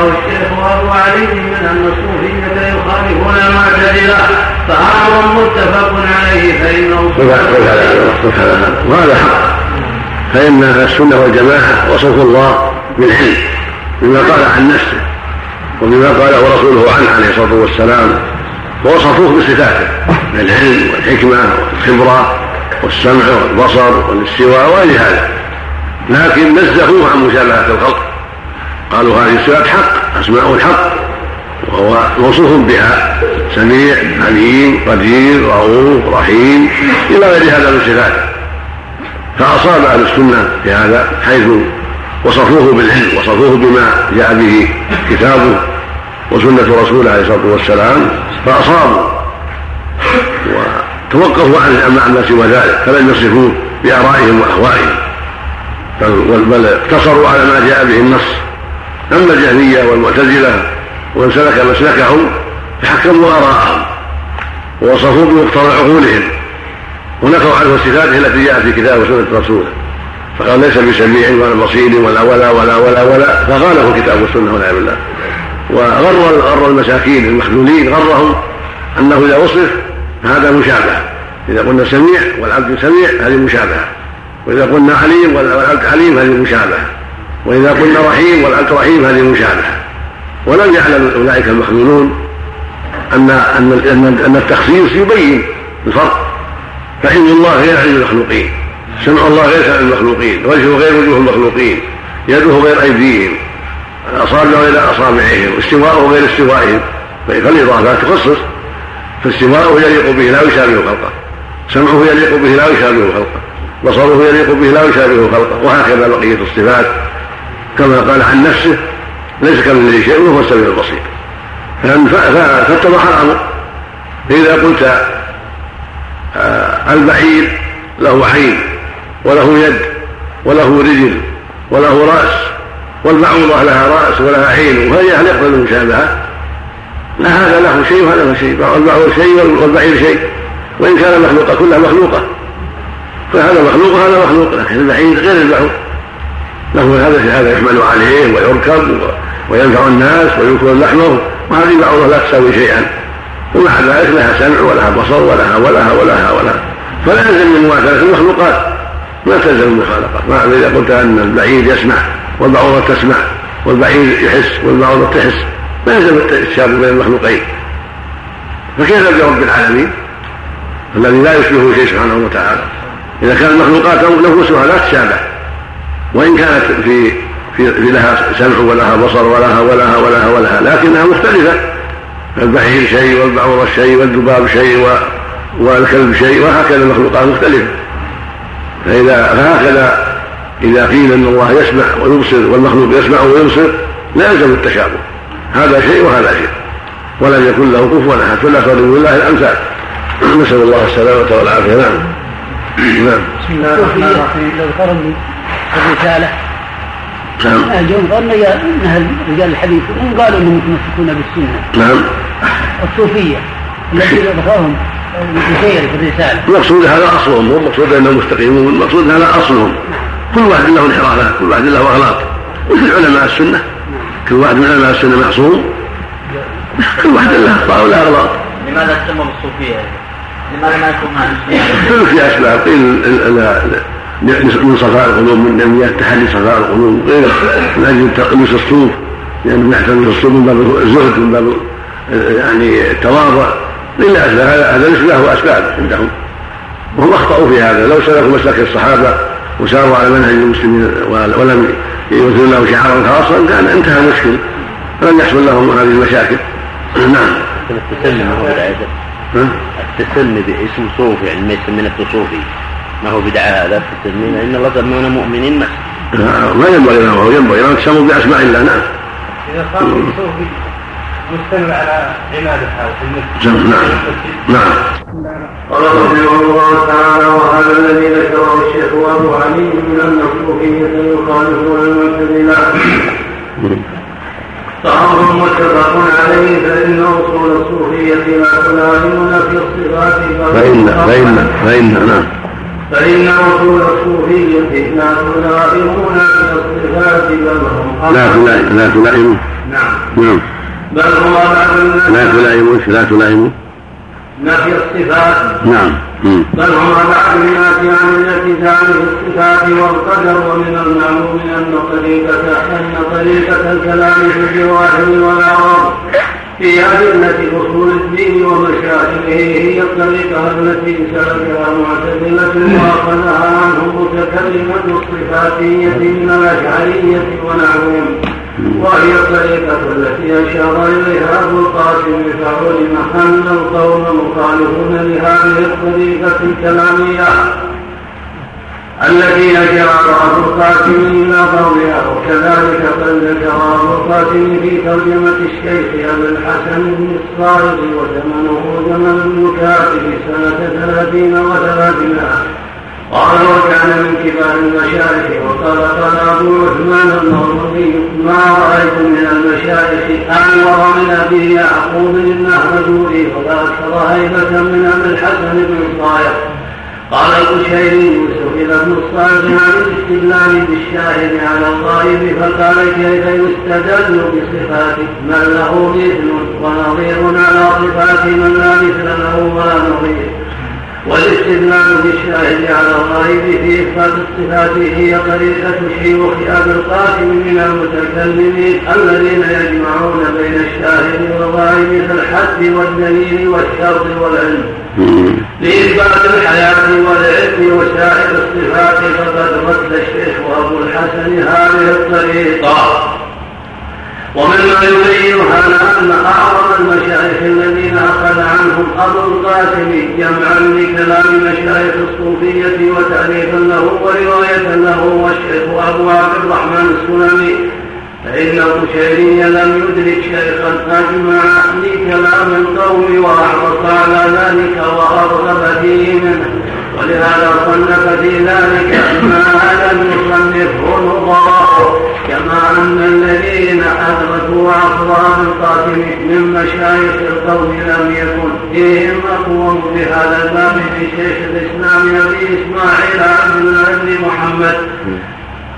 الشيخ ابو علي من ان الصوفيه يخالفون المعتزله فامر متفق عليه فإنه وهذا حق فان السنة والجماعه وصفوا الله بالعلم بما قال عن نفسه وبما قاله رسوله عنه عليه الصلاه والسلام ووصفوه بصفاته من العلم والحكمه والخبره والسمع والبصر والاستواء وغير هذا لكن نزهوه عن مشابهه الخلق؟ قالوا هذه الصفات حق أسماء الحق. وهو موصوف بها. سميع عليم قدير رؤوف رحيم إلى غير هذا من صفاته فأصاب أهل السنة في هذا حيث وصفوه بالعلم وصفوه بما جاء به كتابه وسنة رسوله عليه الصلاة والسلام فأصابوا. وتوقفوا عن عما سوى ذلك فلم يصفوه بآرائهم وأهوائهم. بل اقتصروا على ما جاء به النص. أما الجهميه والمعتزلة ومن سلك مسلكهم فحكموا آراءهم ووصفوا بمقتضى عقولهم ونفوا عنه الصفات التي جاءت في كتاب وسنة رسوله. فقال ليس بسميع ولا بصير ولا ولا ولا ولا ولا فغاله الكتاب والسنة والعياذ بالله. وغر غر المساكين المخذولين غرهم أنه إذا وصف فهذا مشابهه إذا قلنا سميع والعبد سميع هذه مشابهة. وإذا قلنا عليم والعبد عليم هذه مشابهة. وإذا قلنا رحيم والعبد رحيم هذه مشابهة. ولم يعلم أولئك المخذولون ان ان ان التخصيص يبين الفرق. فعلم الله غير علم المخلوقين. سمع الله غير سمع المخلوقين. وجهه غير وجوه المخلوقين. يده غير أيديهم. اصابعه غير أصابعهم. استواءه غير استوائهم. فالاضافات تخصص. فاستواءه يليق به لا يشابه خلقه. سمعه يليق به لا يشابه خلقه. بصره يليق به لا يشابه خلقه. وهكذا بقية الصفات. كما قال عن نفسه ليس كمثله شيء وهو السميع البصير. فاتضح الأمر. فاذا قلت آه، البعير له عين وله يد وله رجل وله رأس والبعوضه لها رأس ولها عين وهي هل يقبل المشابهه لا هذا له شيء وهذا له شيء البعوض شيء والبعير شيء وإن كان المخلوقه كلها مخلوقة. فهذا مخلوق وهذا مخلوق لكن البعير غير البعوض له هذا هذا يحمل عليه ويركب وينفع الناس ويؤكل لحمه وهذه بعوضه لا تساوي شيئا. ومع ذلك لها سمع ولها بصر ولها ولها ولها ولها. فلا يلزم من مماثلة المخلوقات. ما تلزم المخالقه ما إذا قلت أن البعير يسمع والبعوضة تسمع والبعير يحس والبعوضة تحس. ما يلزم التشابه بين المخلوقين. فكيف برب العالمين؟ الذي لا يشبهه شيء سبحانه وتعالى. إذا كان المخلوقات نفوسها لا تشابه. وإن كانت في في, في لها سمع ولها بصر ولها ولها ولها ولها لكنها مختلفة. البعير شيء والبعوضة شيء والذباب شيء والكلب شيء وهكذا المخلوقات مختلفة. فاذا فهكذا إذا قيل أن الله يسمع ويبصر والمخلوق يسمع ويبصر لا يلزم التشابه. هذا شيء وهذا شيء. ولم يكن له كفوا أحد. فلا تضرب لله الأمثال. نسأل الله السلامة والعافية. نعم. نعم. بسم الله الرحمن الرحيم. لو قرن الرسالة. نعم. قالنا انها رجال الحديث وان قالوا إنهم يتمسكون بالسنة. نعم. الصوفية الذين ذكرهم بخير في الرسالة. المقصود هذا أصلهم مو المقصود أنهم مستقيمون المقصود هذا أصلهم. كل واحد له انحرافات كل واحد له أغلاط. مثل علماء السنة. كل واحد من علماء السنة معصوم. كل واحد له أخطاء ولا أغلاط. لماذا تسموا بالصوفية؟ لماذا ما يكون مع في اسباب قيل من صفاء القلوب من نمية تحلي صفاء القلوب. غير من أجل تقميص الصوف لأنه يحتمل الصوف من باب الزهد من باب يعني التواضع. إلا هذا هذا ليس له أسباب عندهم. وهم أخطأوا في هذا. لو سلكوا مسلك الصحابة وساروا على منهج المسلمين ولم يوثروا له شعارا خاصا كان انتهى المشكل. فلم يحصل لهم هذه المشاكل. نعم. التسمي هو بدعة التسمي باسم صوفي يعني ما يسمي نفسه صوفي ما هو بدعة هذا في التسمية لأن الله سمونا مؤمنين ما. ينبغي له ينبغي له تسموا بأسماء الله نعم. إذا صار صوفي مستمر على عبادة نعم. نعم. قال رحمه الله تعالى وهذا الذي ذكره الشيخ أبو علي من ان الصوفيه يخالفون المعتزلة. فامر متفق عليه فإن أصول الصوفية لا تلائم في الصفات. فان فان فان نعم. فإن أصول الصوفية لا تلائمون من الصفات بل هم لا لا تلائمون. نعم. نعم. بل هم لا تلائمون لا تلائمون. نفي الصفات. نعم. بل هم بعض الناس عن الالتزام بالصفات والقدر ومن المعلوم ان طريقه أن طريقة الكلام في الجواهر والأعراض. في أدلة أصول الدين ومشاكله هي الطريقة التي سلكها معتزلة وأخذها عنهم متكلمة الصفاتية من الأشعرية ونحوهم وهي الطريقة التي أشار إليها أبو القاسم فعلم أن القوم مخالفون لهذه الطريقة الكلامية. نجر أبو القاسم إلى قولها وكذلك قد ذكر أبو القاسم في ترجمة الشيخ أبي الحسن بن الصائغ وزمنه زمن الكاتب سنة ثلاثين وثلاثمائة. قال وكان من كبار المشايخ وقال قال أبو عثمان النووي ما رايت من المشايخ؟ انور من ابي يعقوب النهرجوري ولا أكثر هيبة من ابي الحسن بن صالح. قال البشيري سئل ابن الصالح عن الاستدلال بالشاهد على الغائب فقال كيف يستدل بصفات من له مثل ونظير على صفات من لا مثل له ولا نظير؟ والاستدلال بالشاهد على الغائب في إثبات الصفات هي طريقة شيوخ أبي القاسم من المتكلمين الذين يجمعون بين الشاهد والغائب في الحد والدليل والشرط والعلم. لإثبات الحياة والعلم وسائر الصفات فقد رد الشيخ أبو الحسن هذه الطريقة. ومما يبين هذا أن أعظم المشايخ الذين أخذ عنهم أبو القاسم جمعا لكلام مشايخ الصوفية وتأليفا له ورواية له والشيخ أبو عبد الرحمن السلمي فإن القشيري لم يدرك شيخا أجمع لكلام القوم وأحرص على ذلك وأرغب فيه منه ولهذا صنف في ذلك ما لم يصنفه نظراء كما أن الذين أدركوا أقوام القاسم من مشايخ القوم لم يكن فيهم أقوم بهذا الباب في شيخ الإسلام أبي إسماعيل عبد الله بن محمد.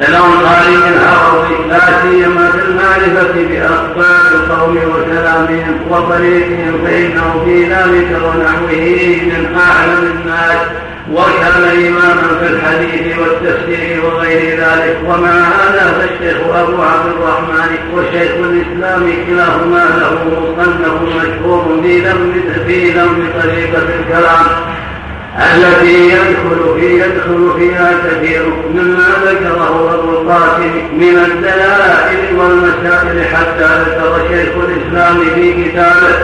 الأنصاري الهروي لا سيما في المعرفة بأخبار القوم وكلامهم وطريقهم فإنه في ذلك ونحوه من أعلم الناس وكان إماما في الحديث والتفسير وغير ذلك. ومع هذا فالشيخ أبو عبد الرحمن وشيخ الإسلام كلاهما له مصنف مشهور في ذم في ذم طريقة الكلام. التي يدخل في يدخل فيها كثير مما ذكره أبو القاسم من الدلائل والمسائل حتى ذكر شيخ الإسلام في كتابه.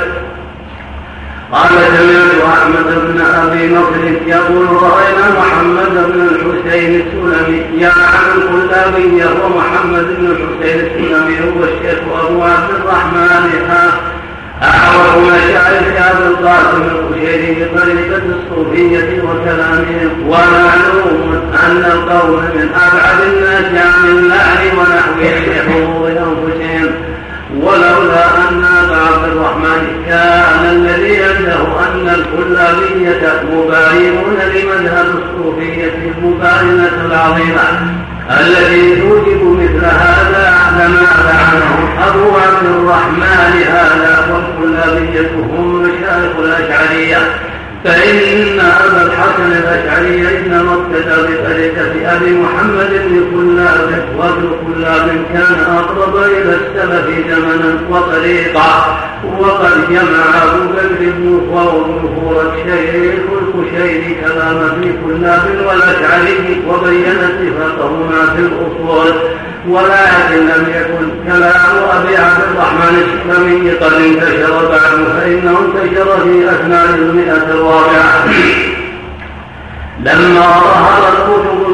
قال سمعت أحمد بن أبي بكر يقول رأينا محمد بن الحسين السلمي يلعن الكلابي ومحمد بن الحسين السلمي هو الشيخ أبو عبد الرحمن. أعرف مشايخ أبي القاسم القشيري بطريقة الصوفية وكلامهم ومعلوم أن القول من أبعد الناس عن اللعن ونحوه لحضور أنفسهم. ولولا أن أبا عبد الرحمن كان الذي عنده أن الكلابية مباينون لمذهب الصوفية المباينة العظيمة. الذي توجب مثل هذا لما فعله أبو عبد الرحمن هذا والكلابية هم مشايخ الأشعرية. فإن أبا الحسن الأشعري إنما ابتدى بطريقة أبي محمد بن كلاب وابن كلاب كان أقرب إلى السلف زمنا وطريقا وقد جمع أبو بكر فور الشيخ الكشيري كلام ابن كلاب والأشعري وبين اتفاقهما في الأصول. ولكن لم يكن كلام أبي عبد الرحمن السلمي قد انتشر بعد فإنه انتشر في أثناء المئة الرابعه لما ظهر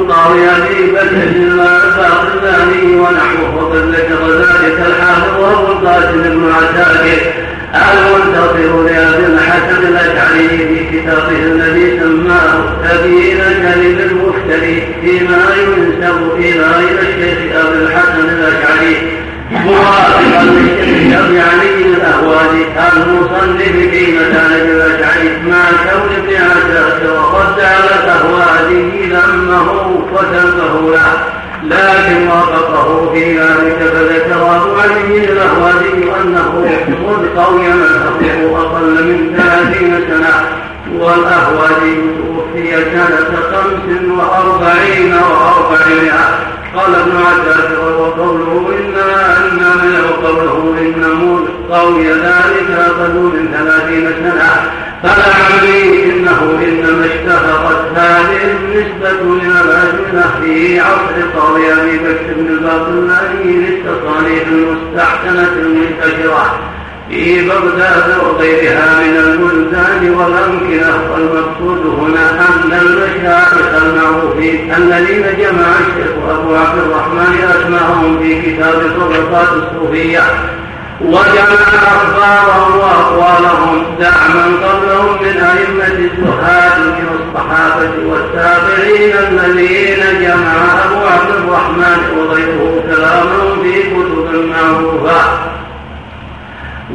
الكتب القاوية في بكر الباقلاني ونحوه وقد ذكر ذلك الحافظ أبو القاسم بن عساكر المنتصر لأبي الحسن الأشعري في كتابه الذي سماه تبيين كلم المفتري فيما ينسب إلى الشيخ أبي الحسن الأشعري. موافقا للشيخ أبي علي الأهوالي المصنف في مدارج الأشعري. مع كون ابن عساكر وقد جعل الأهوالي تحترمه وتنبه له لكن وافقه في ذلك فذكر أبو علي الاهوازي أنه قد قوي مذهبه أقل من ثلاثين سنة والاهوازي توفي سنة خمس وأربعين وأربعمائة. قال ابن عباس وقوله إنا أن وقوله إن قوي ذلك أقل من ثلاثين سنة. فلعلي إنه إنما اشتهرت هذه النسبة من الأزمنة في عصر قاضي أبي بكر بن الباقلاني للتصانيف المستحسنة المنتشرة في بغداد وغيرها من البلدان والأمكنة والمقصود هنا أن المشايخ المعروفين الذين جمع الشيخ أبو عبد الرحمن أسماءهم في كتاب طبقات الصوفية وجمع أخبارهم وأقوالهم دعما قبلهم من أئمة الزهاد من الصحابة والتابعين الذين جمع أبو عبد الرحمن وغيره كلامهم في كتب معروفة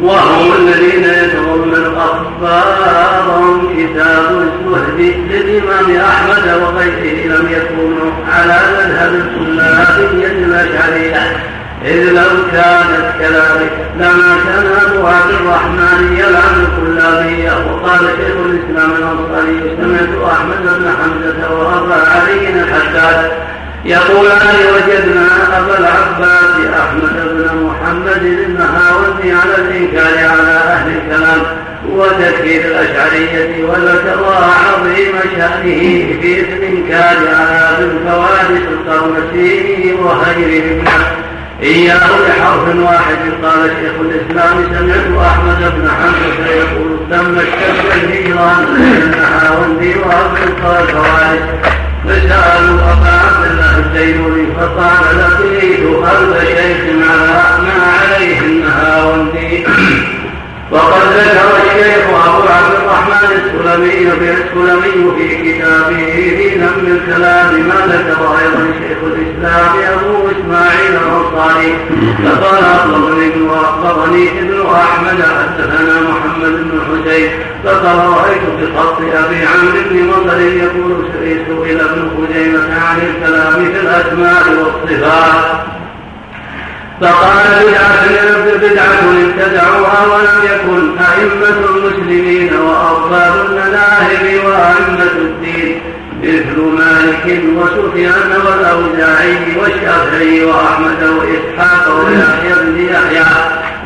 وهم الذين يتضمن أخبارهم كتاب الزهد للإمام أحمد وغيره لم يكونوا على مذهب الكلابية الأشعرية إذ لو كانت كذلك لما كان أبو عبد الرحمن يلعن الكلابية وقال شيخ الإسلام الأنصاري سمعت أحمد بن حمزة وأبا علي الحداد يقولان وجدنا أبا العباس أحمد بن محمد المهاوندي على الإنكار على أهل الكلام وتكفير الأشعرية وذكر عظيم شأنه في الإنكار على ابن الفوارس القرنسي وغيره منه إياه بحرف واحد قال شيخ الإسلام سمعت أحمد بن حنبل يقول تم الشمس الهجران بين النهاوندي وأبو الفوارس فسألوا أبا عبد الله الزينوري فقال لقيت ألف شيخ ما عليه النهاوندي وقد ذكر الشيخ أبو عبد الرحمن السلمي السلمي في كتابه في ذم الكلام ما ذكر أيضا شيخ الإسلام أبو إسماعيل الأنصاري فقال أخبرني ابن أخبرني ابن أحمد حدثنا محمد بن حسين فقال رأيت بخط أبي عمرو بن مطر يقول سئل ابن خزيمة عن الكلام في الأسماء والصفات. فقال بدعة بدعة ابتدعوها ولم يكن أئمة المسلمين وأرباب المذاهب وأئمة الدين مثل مالك وسفيان والأوزاعي والشافعي وأحمد وإسحاق ويحيى بن يحيى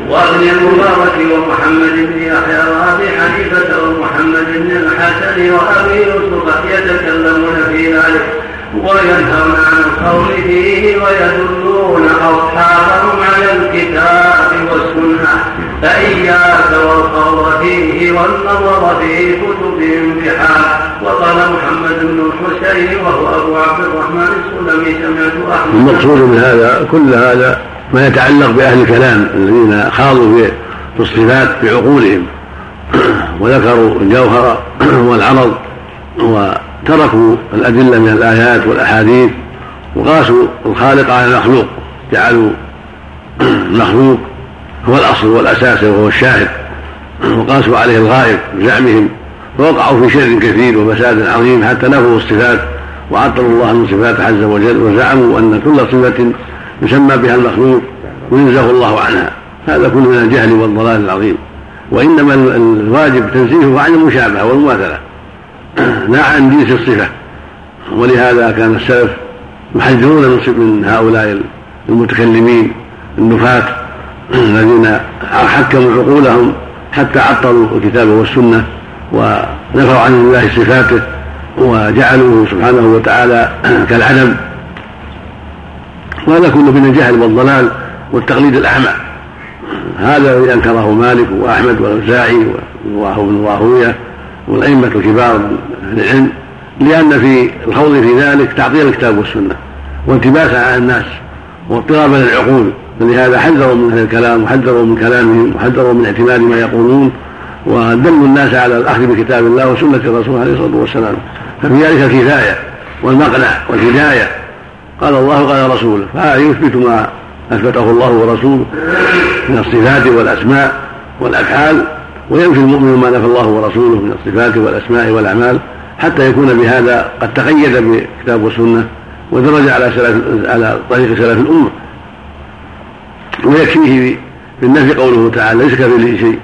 وابن المبارك ومحمد بن يحيى وأبي حنيفة ومحمد بن الحسن وأبي يوسف يتكلمون في ذلك. وينهون عن القول فيه ويدلون أصحابهم على الكتاب والسنة. فإياك والقول فيه والنظر في كتبهم بحال وقال محمد بن الحسين وهو أبو عبد الرحمن السلمي سمعت أحمد. المقصود من هذا كل هذا ما يتعلق بأهل الكلام الذين خاضوا في الصفات بعقولهم. وذكروا الجوهر والعرض تركوا الأدلة من الآيات والأحاديث وقاسوا الخالق على المخلوق جعلوا المخلوق هو الأصل والأساس وهو الشاهد وقاسوا عليه الغائب بزعمهم فوقعوا في شر كثير وفساد عظيم حتى نفوا الصفات وعطلوا الله من صفاته عز وجل وزعموا أن كل صفة يسمى بها المخلوق وينزه الله عنها. هذا كله من الجهل والضلال العظيم. وإنما الواجب تنزيهه عن المشابهة والمماثلة لا عن جنس الصفة. ولهذا كان السلف يحذرون من هؤلاء المتكلمين النفاة الذين حكموا عقولهم حتى عطلوا الكتاب والسنة ونفوا عن الله صفاته وجعلوه سبحانه وتعالى كالعدم. وهذا كله من الجهل والضلال والتقليد الأعمى. هذا الذي أنكره مالك وأحمد والأوزاعي وابن راهويه والأئمة الكبار من العلم لأن في الخوض في ذلك تعطيل الكتاب والسنة والتباسا على الناس واضطرابا للعقول فلهذا حذروا من أهل الكلام وحذروا من كلامهم وحذروا من اعتماد ما يقولون ودلوا الناس على الأخذ بكتاب الله وسنة الرسول عليه الصلاة والسلام. ففي ذلك الكفاية والمقنع والهداية. قال الله قال رسوله فهذا يثبت ما أثبته الله ورسوله من الصفات والأسماء والأفعال وينفي المؤمن ما نفى الله ورسوله من الصفات والاسماء والاعمال حتى يكون بهذا قد تقيد بكتاب والسنة ودرج على سلف على طريق سلف الأمة ويكفيه بالنفي قوله تعالى ليس كمثله شيء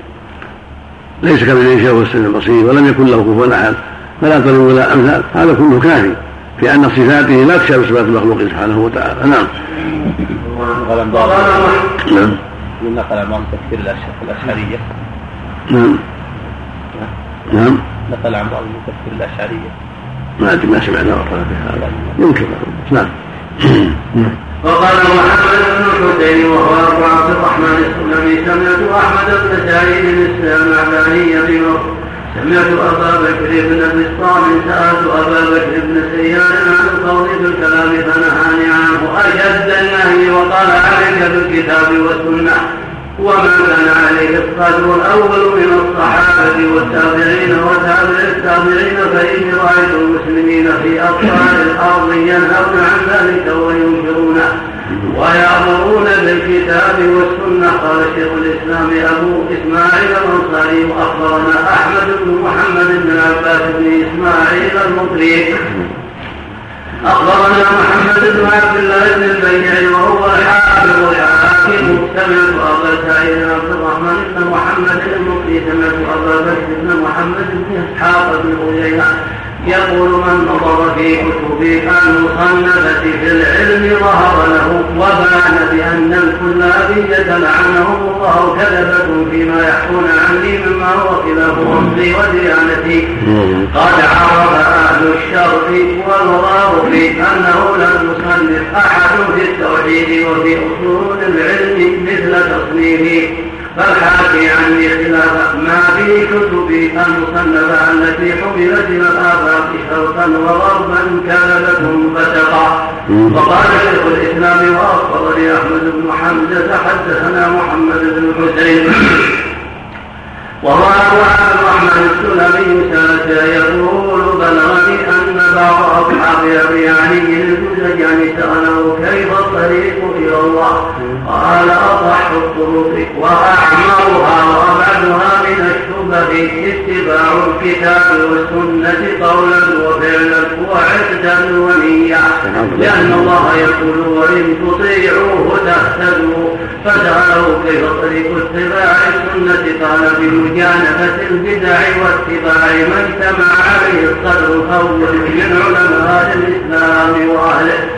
ليس كمثله شيء هو السميع البصير ولم يكن له كفوا أحد فلا تضربوا ولا أمثال هذا كله كافي في أن صفاته لا تشابه صفات المخلوق سبحانه وتعالى نعم نعم نقل عن تفسير الأشعرية نعم. نعم. نقل عن بعض المفسر الأشعرية. ما أدري ما سمعنا وقال في هذا يمكن نعم. وقال محمد بن الحسين وهو أبو عبد الرحمن السلمي سمعت أحمد بن سعيد السمعاني بموت سمعت أبا بكر بن أبي الصامت سألت أبا بكر بن سيار عن القول بالكلام فنهاني عنه. أشد النهي وقال عليك بالكتاب والسنة. وما كان عليه الصدر الأول من الصحابة والتابعين وتابع التابعين فاني رأيت المسلمين في اقطار الأرض ينهون عن ذلك وينكرونه ويأمرون بالكتاب والسنة. قال شيخ الإسلام أبو إسماعيل الأنصاري وأخبرنا أحمد بن محمد بن عباس بن إسماعيل المطري أخبرنا محمد بن عبد الله بن البيع وهو الحافظ أبا سعيد عبد الرحمن بن محمد المطري سمعت أبا بكر بن محمد بن إسحاق بن عيينة يقول من نظر في كتب المصنفة في العلم ظهر له وبان بأن الكلابية لعنهم الله كذبة فيما يحكون عني مما هو خلاف أمري وديانتي. قد عرف أهل الشرق والغرب أنه لم يصنف أحد في التوحيد وفي أصول العلم مثل تصنيفي فالحاكي عني خلاف ما في كتب المصنفة التي حملت إلى الآفاق شرقا وغربا كذبة فتقع وقال شيخ الإسلام وأخبرني أحمد بن حمزة حدثنا محمد بن حسين. وهو أبو عبد الرحمن السلمي سأل يقول بلغني أن بعض أصحاب أبي علي الجزجاني سأله كيف الطريق إلى الله. قال أصح الطرق وأعمرها وأبعدها من الشبه اتباع الكتاب والسنة قولا وفعلا وعقدا ونية لأن الله يقول وإن تطيعوه تهتدوا. فسأله كيف طريق اتباع السنة؟ قال بمجانبة البدع واتباع ما اجتمع عليه الصدر الأول من علماء الإسلام وأهله.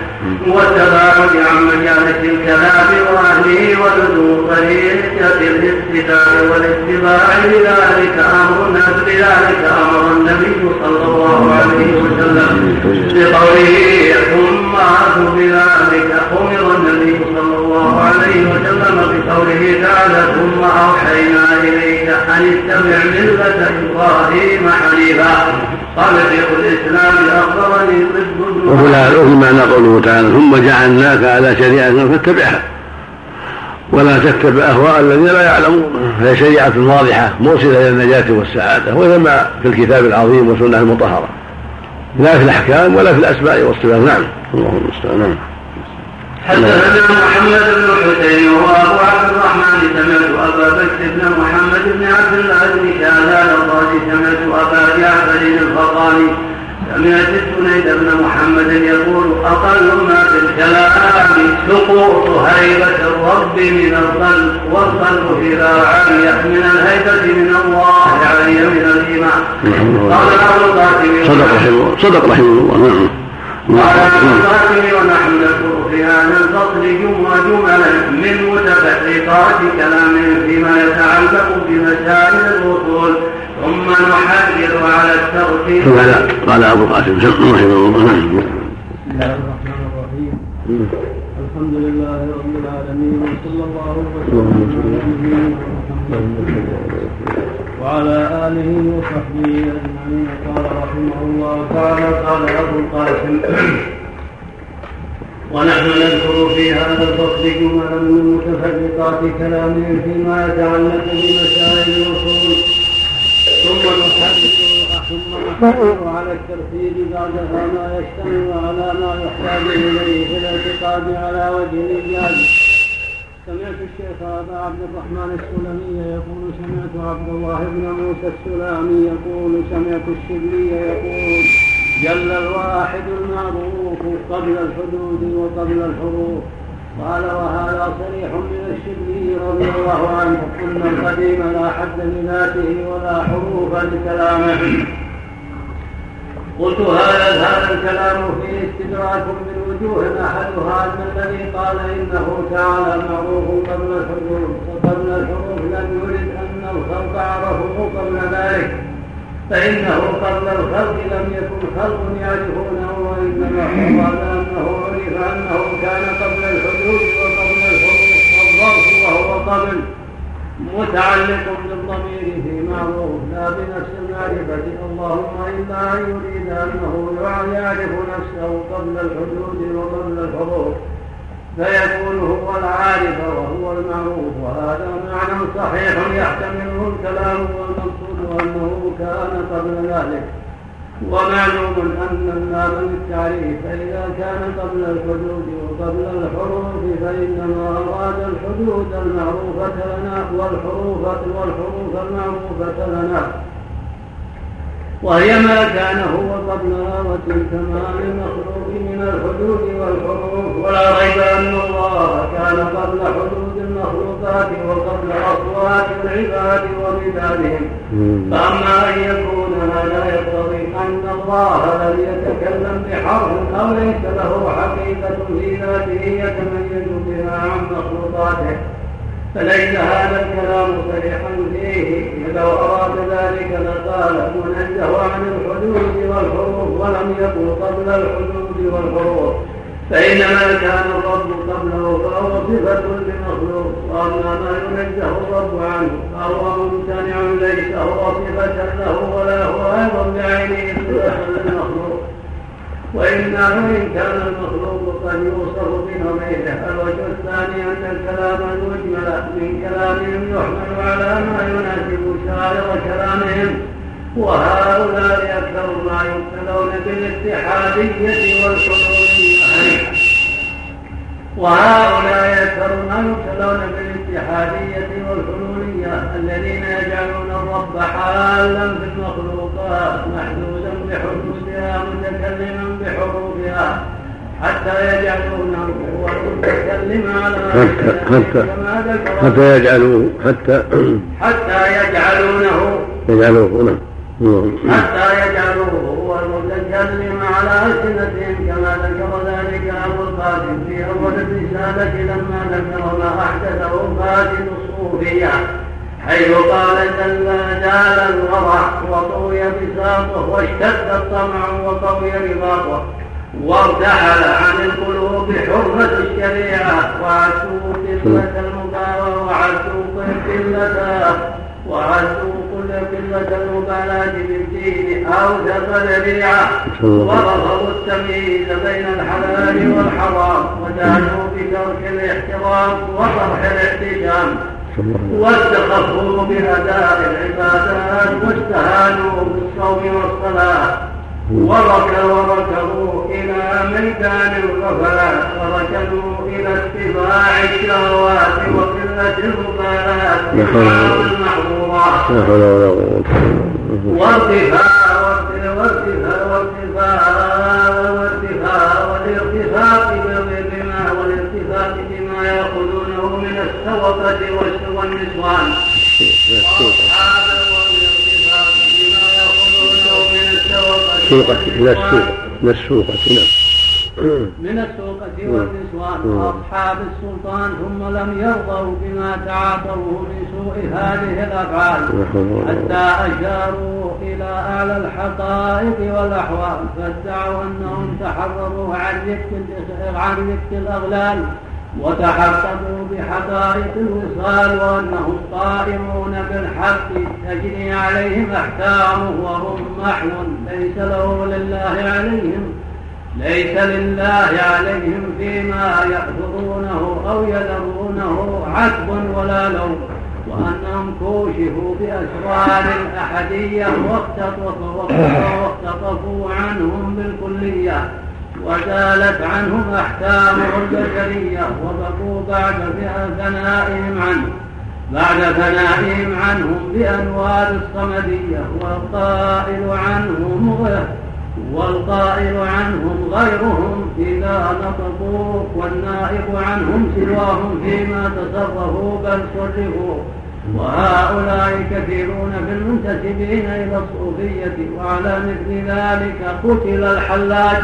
والتباعد عن مجالس الكلام وأهله ولزوم طريقه الاقتداء والاتباع لذلك أمر بذلك أمر النبي صلى الله عليه وسلم بقوله ثم أتوا بذلك أمر النبي صلى الله عليه وسلم بقوله تعالى ثم أوحينا إليك أن اتبع ملة إبراهيم حنيفا. قال شيخ الاسلام اخبرني طب وفي معنى قوله تعالى ثم جعلناك على شريعة فاتبعها. ولا تتبع أهواء الذين لا يعلمون. فهي شريعة واضحة موصله إلى النجاة والسعادة وهي ما في الكتاب العظيم والسنة المطهرة. لا في الأحكام ولا في الأسماء والصفات. نعم. اللهم المستعان نعم حدثنا محمد بن حسين وابو عبد الرحمن سمعت أبا بكر بن محمد بن عبد الله بن شاذان الرازي سمعت أبا جعفر الفقاني سمعت الجنيد بن محمد يقول أقل ما في الكلام سقوط هيبة الرب من القلب والقلب اذا علي من الهيبة من الله علي من الإيمان. قال أبو القاسم صدق رحمه صدق رحمه الله. نعم. قال أبو القاسم ونحن نذكر هذا الفصل جملة جملا من متفرقات كلام فيما يتعلق بمسائل الاصول ثم نحذر على الترتيب. قال قال أبو القاسم رحمه الله. بسم الله الرحمن الرحيم. الحمد لله رب العالمين وصلى الله وسلم على نبينا محمد وعلى آله وصحبه أجمعين. قال رحمه الله تعالى قال أبو القاسم ونحن نذكر في هذا الفصل جملا من متفرقات كلامهم فيما يتعلق بمسائل الاصول ثم نحدث ثم نحدث على الترتيب بعدها ما يشتمل على ما يحتاج إليه في الاعتقاد على وجه الايجاز سمعت الشيخ أبا عبد الرحمن السلمي يقول سمعت عبد الله بن موسى السلامي يقول سمعت الشبلي يقول جل الواحد المعروف قبل الحدود وقبل الحروف. قال وهذا صريح من الشبلي رضي الله عنه إن القديم لا حد لذاته ولا حروف لكلامه. قلت هذا هذا الكلام فيه استدراك من وجوه أحدها أن الذي قال إنه تعالى معروف قبل الحروف وقبل الحروف لم يرد أن الخلق عرفه قبل ذلك. فانه قبل الخلق لم يكن خلق يعرفونه وإنما قال انه عرف أنه كان قبل الحدود وقبل الحروف والظرف وهو قبل متعلق بالضمير في معروف لا بنفس المعرفة. اللهم إلا أن يريد أنه يعرف نفسه قبل الحدود وقبل الحروف فيكون هو العارف وهو المعروف. وهذا معنى صحيح يحتمله الكلام والمقصود أنه كان قبل ذلك. ومعلوم أن النار للتعريف. فإذا كان قبل الحدود وقبل الحروف فإنما أراد الحدود المعروفة لنا والحروف والحروف المعروفة لنا. وهي ما كان هو قبلها وتلك ما للمخلوق من الحدود والحروف. ولا ريب أن الله كان قبل حدود المخلوقات وقبل أصوات العباد وبلادهم. فأما أن يكون هذا يقتضي أن الله لم يتكلم بحرف أو ليس له حقيقة في ذاته يتميز بها عن مخلوقاته. فليس هذا الكلام صريحا فيه. لو أراد ذلك لقال منزه عن الحدود والحروف ولم يكن قبل الحدود والحروف. فإنما كان الرب قبله فهو صفة لمخلوق وأما ما ينزه الرب عنه؟ فهو ممتنع ليس هو صفة له ولا هو أيضا بعينه صفة للمخلوق. وإنه إن كان المخلوق قد يوصف بنظيره الوجه الثاني أن الكلام المجمل من كلامهم يحمل على ما يناسب شاعر كلامهم وهؤلاء أكثر ما يبتلون بالاتحادية والحلولية وهؤلاء أكثر ما يبتلون بالاتحادية والحلولية الذين يجعلون الرب حالا في المخلوقات محدودا بحدودها متكلما بحروفها حتى يجعلونه هو المتكلم على حتى حتى يجعلوه حتى حتى يجعلونه يجعلوه نعم حتى يجعلوه هو المتكلم على ألسنتهم كما ذكر ذلك أبو القاسم في أول الرسالة لما ذكر ما أحدثه قاسم الصوفية حيث قال جل جال الورع وطوي بساطه واشتد الطمع وقوي رباطه وارتحل عن القلوب حرمة الشريعة وعدوا قلة المقاومة وعدوا قلة وعدوا كل قلة المبالاة بالدين أوثق ذريعة ورفضوا التمييز بين الحلال والحرام ودانوا بترك الاحترام وطرح الاحتشام واستخفوا بأداء العبادات واستهانوا بالصوم والصلاة. وركبوا إلى ميدان الغفلات وركبوا إلى اتباع الشهوات المحظورات لا حول ولا قوة وارتفاع وارتفاع وارتفاع وارتفاع والارتفاق بما والارتفاق بما يأخذونه من السوقة والنسوان السوقة إلى السوق من السوقة نعم من السوقة والنسوان وأصحاب السلطان ثم لم يرضوا بما تعاطوه من سوء هذه الأفعال. حتى أشاروا إلى أعلى الحقائق والأحوال فادعوا أنهم تحرروا عن رفق الأغلال وتحققوا بحقائق الوصال وأنهم قائمون بالحق تجري عليهم أحكامه وهم محو ليس له لله عليهم. ليس لله عليهم فيما يحفظونه أو يذرونه عتب ولا لوم وأنهم كوشفوا بأسرار الاحديه واختطفوا عنهم بالكلية وزالت عنهم أحكامه البشرية وبقوا بعد ثنائهم عنه بعد ثنائهم عنهم بأنوار الصمدية والقائل عنهم والقائل عنهم غيرهم إذا نطقوا والنائب عنهم سواهم فيما تصرفوا بل صرفوا وهؤلاء كثيرون في المنتسبين إلى الصوفية وعلى مثل ذلك قتل الحلاج.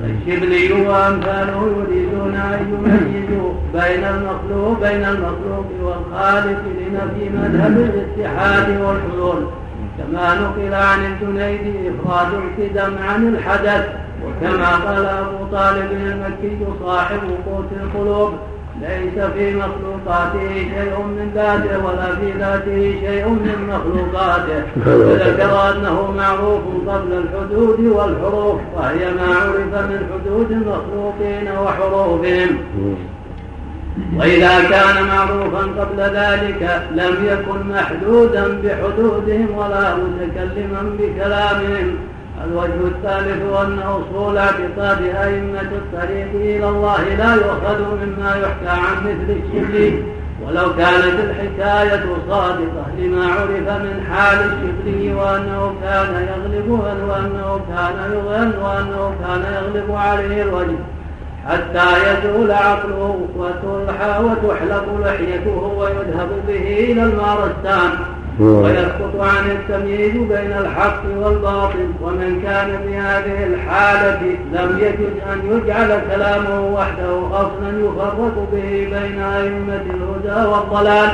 الشبلي وأمثاله يريدون أن يميزوا بين المخلوق بين المخلوق والخالق لنفي مذهب الاتحاد والحلول كما نقل عن الجنيد إفراد القدم عن الحدث وكما قال أبو طالب المكي صاحب قوت القلوب ليس في مخلوقاته شيء من ذاته ولا في ذاته شيء من مخلوقاته. وذكر أنه معروف قبل الحدود والحروف وهي ما عرف من حدود المخلوقين وحروفهم. وإذا كان معروفا قبل ذلك لم يكن محدودا بحدودهم ولا متكلما بكلامهم. الوجه الثالث أن أصول اعتقاد أئمة الطريق إلى الله لا يؤخذ مما يحكى عن مثل الشبلي ولو كانت الحكاية صادقة لما عرف من حال الشبلي وأنه كان يغلب وأنه كان يغن وأنه كان يغلب عليه الوجه. حتى يزول عقله وتحلق لحيته ويذهب به إلى المارستان ويسقط عن التمييز بين الحق والباطل. ومن كان في هذه الحالة لم يجد أن يجعل كلامه وحده أصلا يفرق به بين أئمة الهدى والضلال.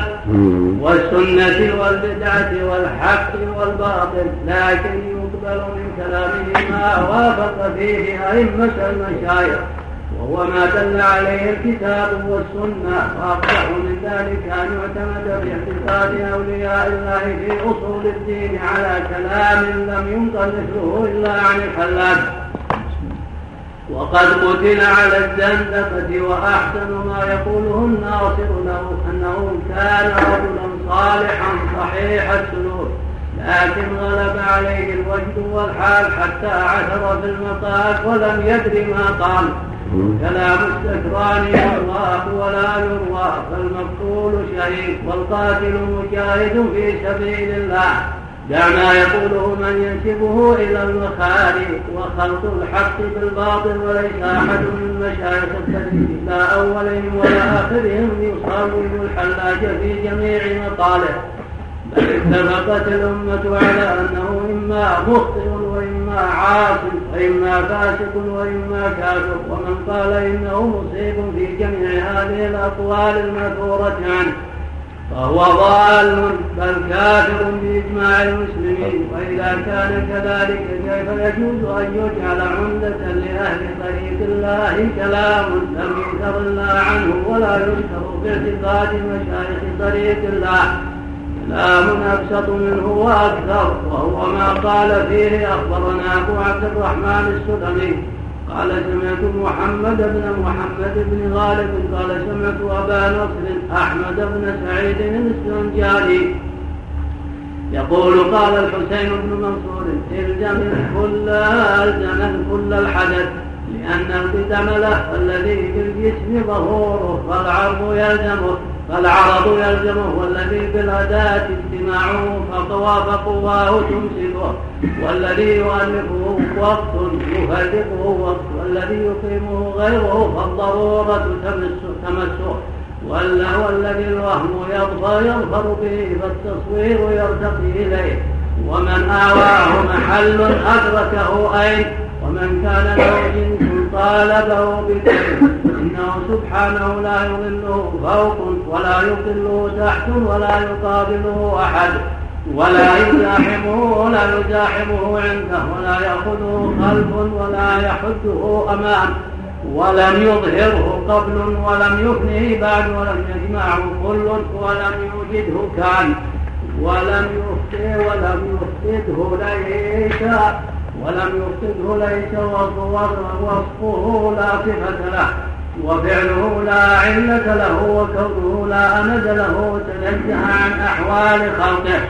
والسنة والبدعة والحق والباطل. لكن يقبل من كلامه ما وافق فيه أئمة المشايخ. وهو ما دل عليه الكتاب والسنة وأقبح من ذلك أن يعتمد في أولياء الله في أصول الدين على كلام لم ينقل مثله إلا عن الحلاج وقد قتل على الزندقة وأحسن ما يقوله الناصر له أنه كان رجلا صالحا صحيح السلوك لكن غلب عليه الوجد والحال حتى عثر في المطاف ولم يدر ما قال. كلام السكران يروى ولا يروى فالمقتول شهيد والقاتل مجاهد في سبيل الله. دع ما يقوله من ينسبه إلى المخالف وخلط الحق بالباطل وليس أحد من مشايخ التدريس لا أولهم ولا آخرهم يصاوب الحلاج في جميع مطالب بل اتفقت الأمة على أنه إما مخطئ وإما عاصم وإما فاسق وإما كافر. ومن قال إنه مصيب في جميع هذه الأقوال المذكورة عنه فهو ضال بل كافر بإجماع المسلمين. وإذا كان كذلك كيف يجوز أن يجعل عمدة لأهل طريق الله كلام لم يذكر الله عنه ولا يذكر باعتقاد مشايخ طريق الله. كلام أبسط منه وأكثر وهو ما قال فيه أخبرنا أبو عبد الرحمن السلمي. قال سمعت محمد بن محمد بن غالب قال سمعت أبا نصر أحمد بن سعيد السنجاري يقول قال الحسين بن منصور الزم الكل الزم كل الحدث لأن القدم له الذي في الجسم ظهوره فالعرض يلزمه. فالعرض يلزمه والذي بالأداة اجتماعه فطواف قواه تمسكه والذي يؤلفه وقت يفرقه وقت والذي يقيمه غيره فالضرورة تمسه. والذي الوهم يظفر يظفر به فالتصوير يرتقي إليه. ومن آواه محل أدركه أين؟ ومن كان له جنس طالبه بكلمه إنه سبحانه لا يظله فوق ولا يظله تحت ولا يقابله أحد ولا يزاحمه ولا يزاحمه عنده ولا يأخذه خلف ولا يحده أمام ولم يظهره قبل ولم يفنه بعد ولم يجمعه كل ولم يوجده كان ولم يفته ولم يفقده ليس ولم يفقده ليس وصفه لا صفة له وفعله لا علة له وكونه لا أمد له تنزه عن أحوال خلقه.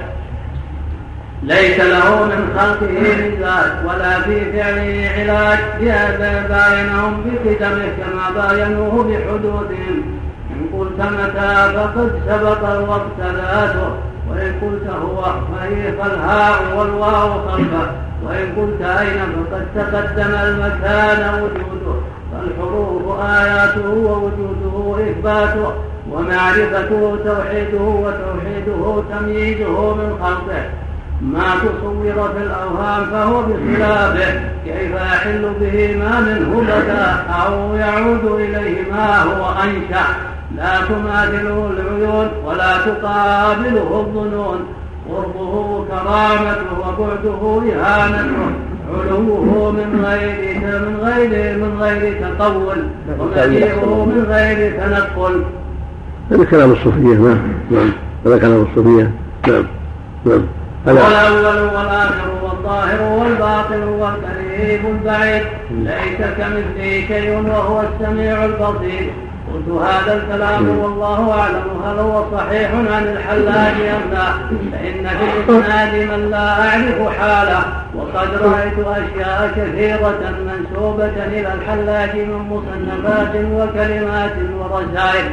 ليس له من خلقه مزاج ولا في فعله علاج. لهذا باينهم بقدمه كما باينوه بحدودهم إن قلت متى فقد سبق الوقت ذاته. وإن قلت هو فهي فالهاء والواو خلفه وإن قلت أين فقد تقدم المكان وجوده. فالحروف آياته ووجوده إثباته. ومعرفته توحيده وتوحيده تمييزه من خلقه. ما تصور في الأوهام فهو بخلافه كيف يحل به ما منه بدا أو يعود إليه ما هو أنشأ. لا تماثله العيون ولا تقابله الظنون. قربه كرامته وبعده إهانته. علوه من غير من غير من غير تطول ومجيئه من غير تنقل. هذا كلام الصوفية نعم. نعم. هذا كلام الصوفية. نعم. نعم. والأول والآخر والظاهر والباطن والقريب البعيد ليس كمثله شيء وهو السميع البصير. قلت هذا الكلام والله أعلم هل هو صحيح عن الحلاج أم لا. فإن في الاسناد من لا أعرف حاله وقد رأيت أشياء كثيرة منسوبة إلى الحلاج من مصنفات وكلمات ورسائل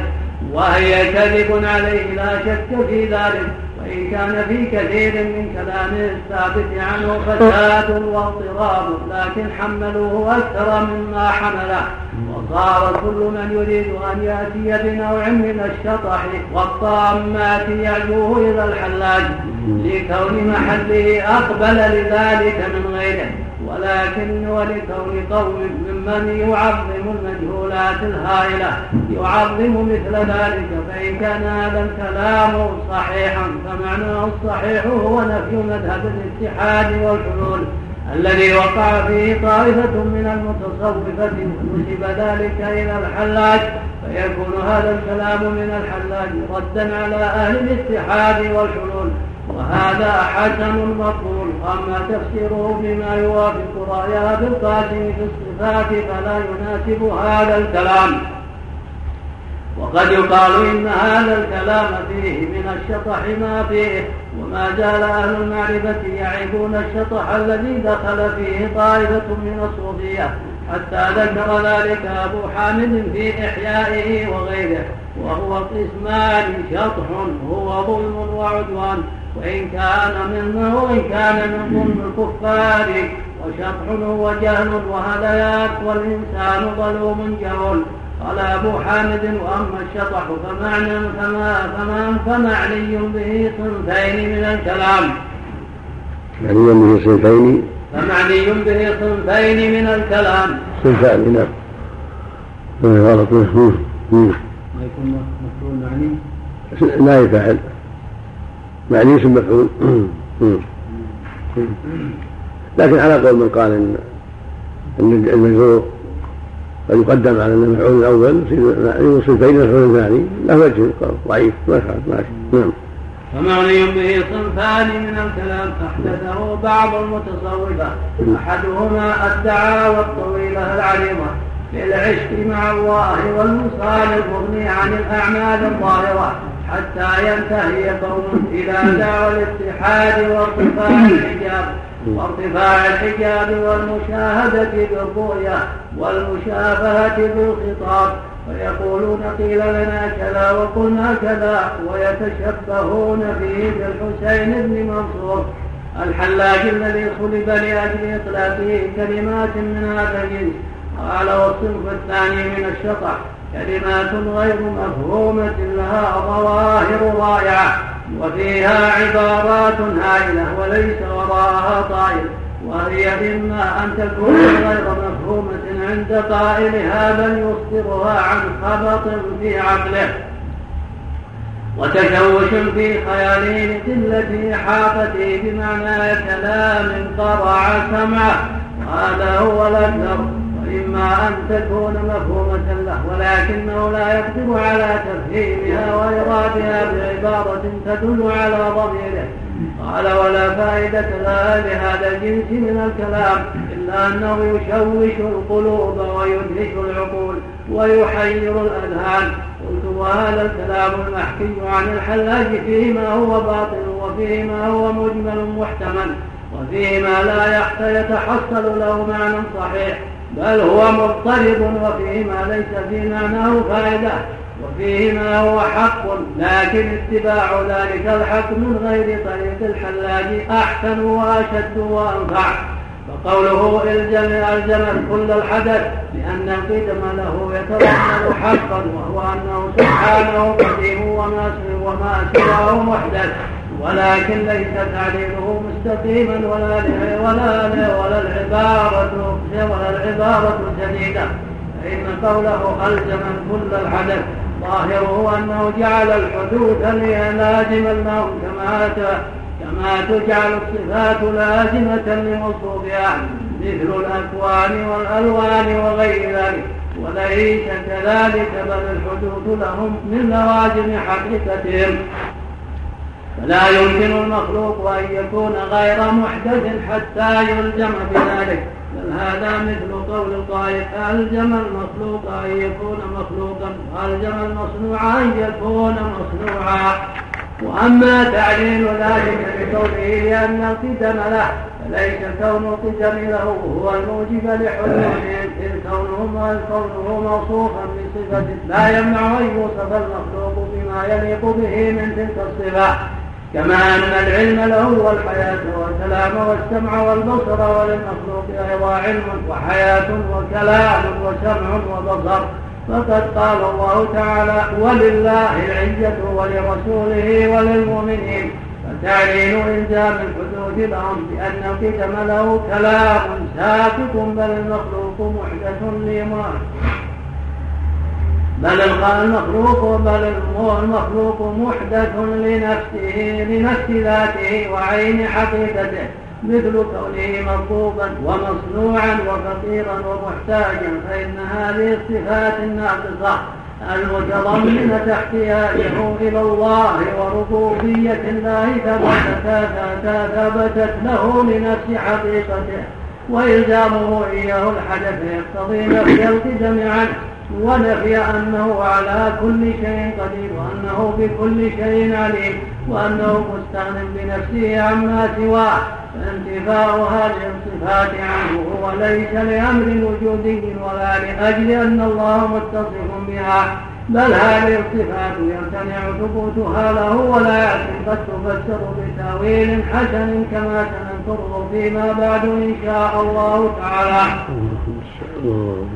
وهي كذب عليه لا شك في ذلك. وإن كان في كثير من كلامه الثابت عنه فساد واضطراب لكن حملوه أكثر مما حمله. وصار كل من يريد أن يأتي بنوع من الشطح والطامات يعلوه إلى الحلاج لكون محله أقبل لذلك من غيره. ولكن ولكون قوم ممن يعظم المجهولات الهائلة يعظم مثل ذلك فإن كان هذا الكلام صحيحا فمعناه الصحيح هو نفي مذهب الاتحاد والحلول الذي وقع فيه طائفة من المتصوفة نسب ذلك إلى الحلاج فيكون هذا الكلام من الحلاج ردا على أهل الاتحاد والحلول. وهذا حسن مقبول أما تفسيره بما يوافق رأي أبي القاسم في الصفات فلا يناسب هذا الكلام. وقد يقال إن هذا الكلام فيه من الشطح ما فيه وما زال أهل المعرفة يعيبون الشطح الذي دخل فيه طائفة من الصوفية حتى ذكر ذلك أبو حامد في إحيائه وغيره وهو قسمان شطح هو ظلم وعدوان. وإن كان من وإن كان من ظلم الكفار وشطح هو جهل وهذيات والإنسان ظلوم جهل. قال أبو حامد وأما الشطح فمعنى فما فما فمعني به صنفين من الكلام. معني به صنفين؟ فمعني به صنفين من الكلام. صنفان نعم غلط ما يكون مفعول معني؟ لا يفعل. معني اسم مفعول. لكن على قول من قال ان المجرور قد يقدم على أن المفعول الأول يوصل بين المفعول الثاني. له وجه ضعيف ما ماشي نعم. فمعني به صنفان من الكلام احدثه بعض المتصوفة. أحدهما الدعاوى الطويله العريضه للعشق مع الله والوصال المغني عن الأعمال الظاهرة. حتى ينتهي قوم إلى دعوى الاتحاد وارتفاع الحجاب. وارتفاع الحجاب والمشاهدة بالرؤية والمشافهة بالخطاب. فيقولون قيل لنا كذا وقلنا كذا ويتشبهون به بالحسين بن منصور. الحلاج الذي صلب لأجل إطلاقه كلمات من هذا الجنس. قال والصنف الثاني من الشطح. كلمات غير مفهومة لها ظواهر رائعة وفيها عبارات هائلة وليس وراءها طائل وهي إما أن تكون غير مفهومة عند قائلها بل يصدرها عن خبط في عقله. وتشوش في خياله لقلة إحاطته بمعنى كلام قطع سمعه وهذا هو الأكثر. إما أن تكون مفهومة له ولكنه لا يقدر على تفهيمها وإرادها بعبارة تدل على ضميره. قال ولا فائدة لها لهذا الجنس من الكلام إلا أنه يشوش القلوب ويدهش العقول ويحير الأذهان. قلت وهذا الكلام المحكي عن الحلاج فيه ما هو باطل وفيه ما هو مجمل محتمل وفيه ما لا يتحصل له معنى صحيح. بل هو مضطرب وفيه ما ليس في معناه فائدة وفيه ما هو حق لكن اتباع ذلك الحق من غير طريق الحلاج أحسن وأشد وأنفع. فقوله الزم الزم كل الحدث لأن القدم له يتضمن حقا وهو أنه سبحانه قديم وما سواه محدث. ولكن ليس تعليله مستقيما ولا ولا ولا العبارة ولا العبارة جديدة فإن قوله ألزم كل الحدث ظاهره أنه جعل الحدوث لازما لهم كما كما تجعل الصفات لازمة لموصوفها مثل الأكوان والألوان وغير ذلك. وليس كذلك بل الحدوث لهم من لوازم حقيقتهم. فلا يمكن المخلوق أن يكون غير محدث حتى يلزم بذلك. بل هذا مثل قول القائل ألزم المخلوق أن يكون مخلوقا؟ وألزم المصنوع أن يكون مصنوعا؟ وأما تعليل ذلك بقوله لأن القدم له فليس كون القدم له هو الموجب لحلوله اذ كونه كونه موصوفا بصفة لا يمنع أن يوصف المخلوق بما يليق به من تلك الصفة. كما أن العلم له والحياة والكلام والسمع والبصر وللمخلوق أيضا علم وحياة وكلام وسمع وبصر. فقد قال الله تعالى ولله العزة ولرسوله وللمؤمنين. فتعليل إلزام الحدود لهم بأن القدم له كلام ساكت بل المخلوق محدث لما بل المخلوق بل المخلوق محدث لنفسه لنفس ذاته وعين حقيقته مثل كونه مطلوبا ومصنوعا وفقيرا ومحتاجا فإن هذه الصفات الناقصة المتضمنة احتياجه إلى الله وربوبية الله ثبتت له لنفس حقيقته وإلزامه إياه الحدث يقتضي نفي القدم عنه ونفي أنه على كل شيء قدير وأنه بكل شيء عليم وأنه مستغن بنفسه عما سواه. فانتفاء هذه الصفات عنه هو ليس لأمر وجودي ولا لأجل أن الله متصف بها. بل هذه الصفات يمتنع ثبوتها له ولا يمكن قد تفسر بتأويل حسن كما سنذكره فيما بعد إن شاء الله تعالى.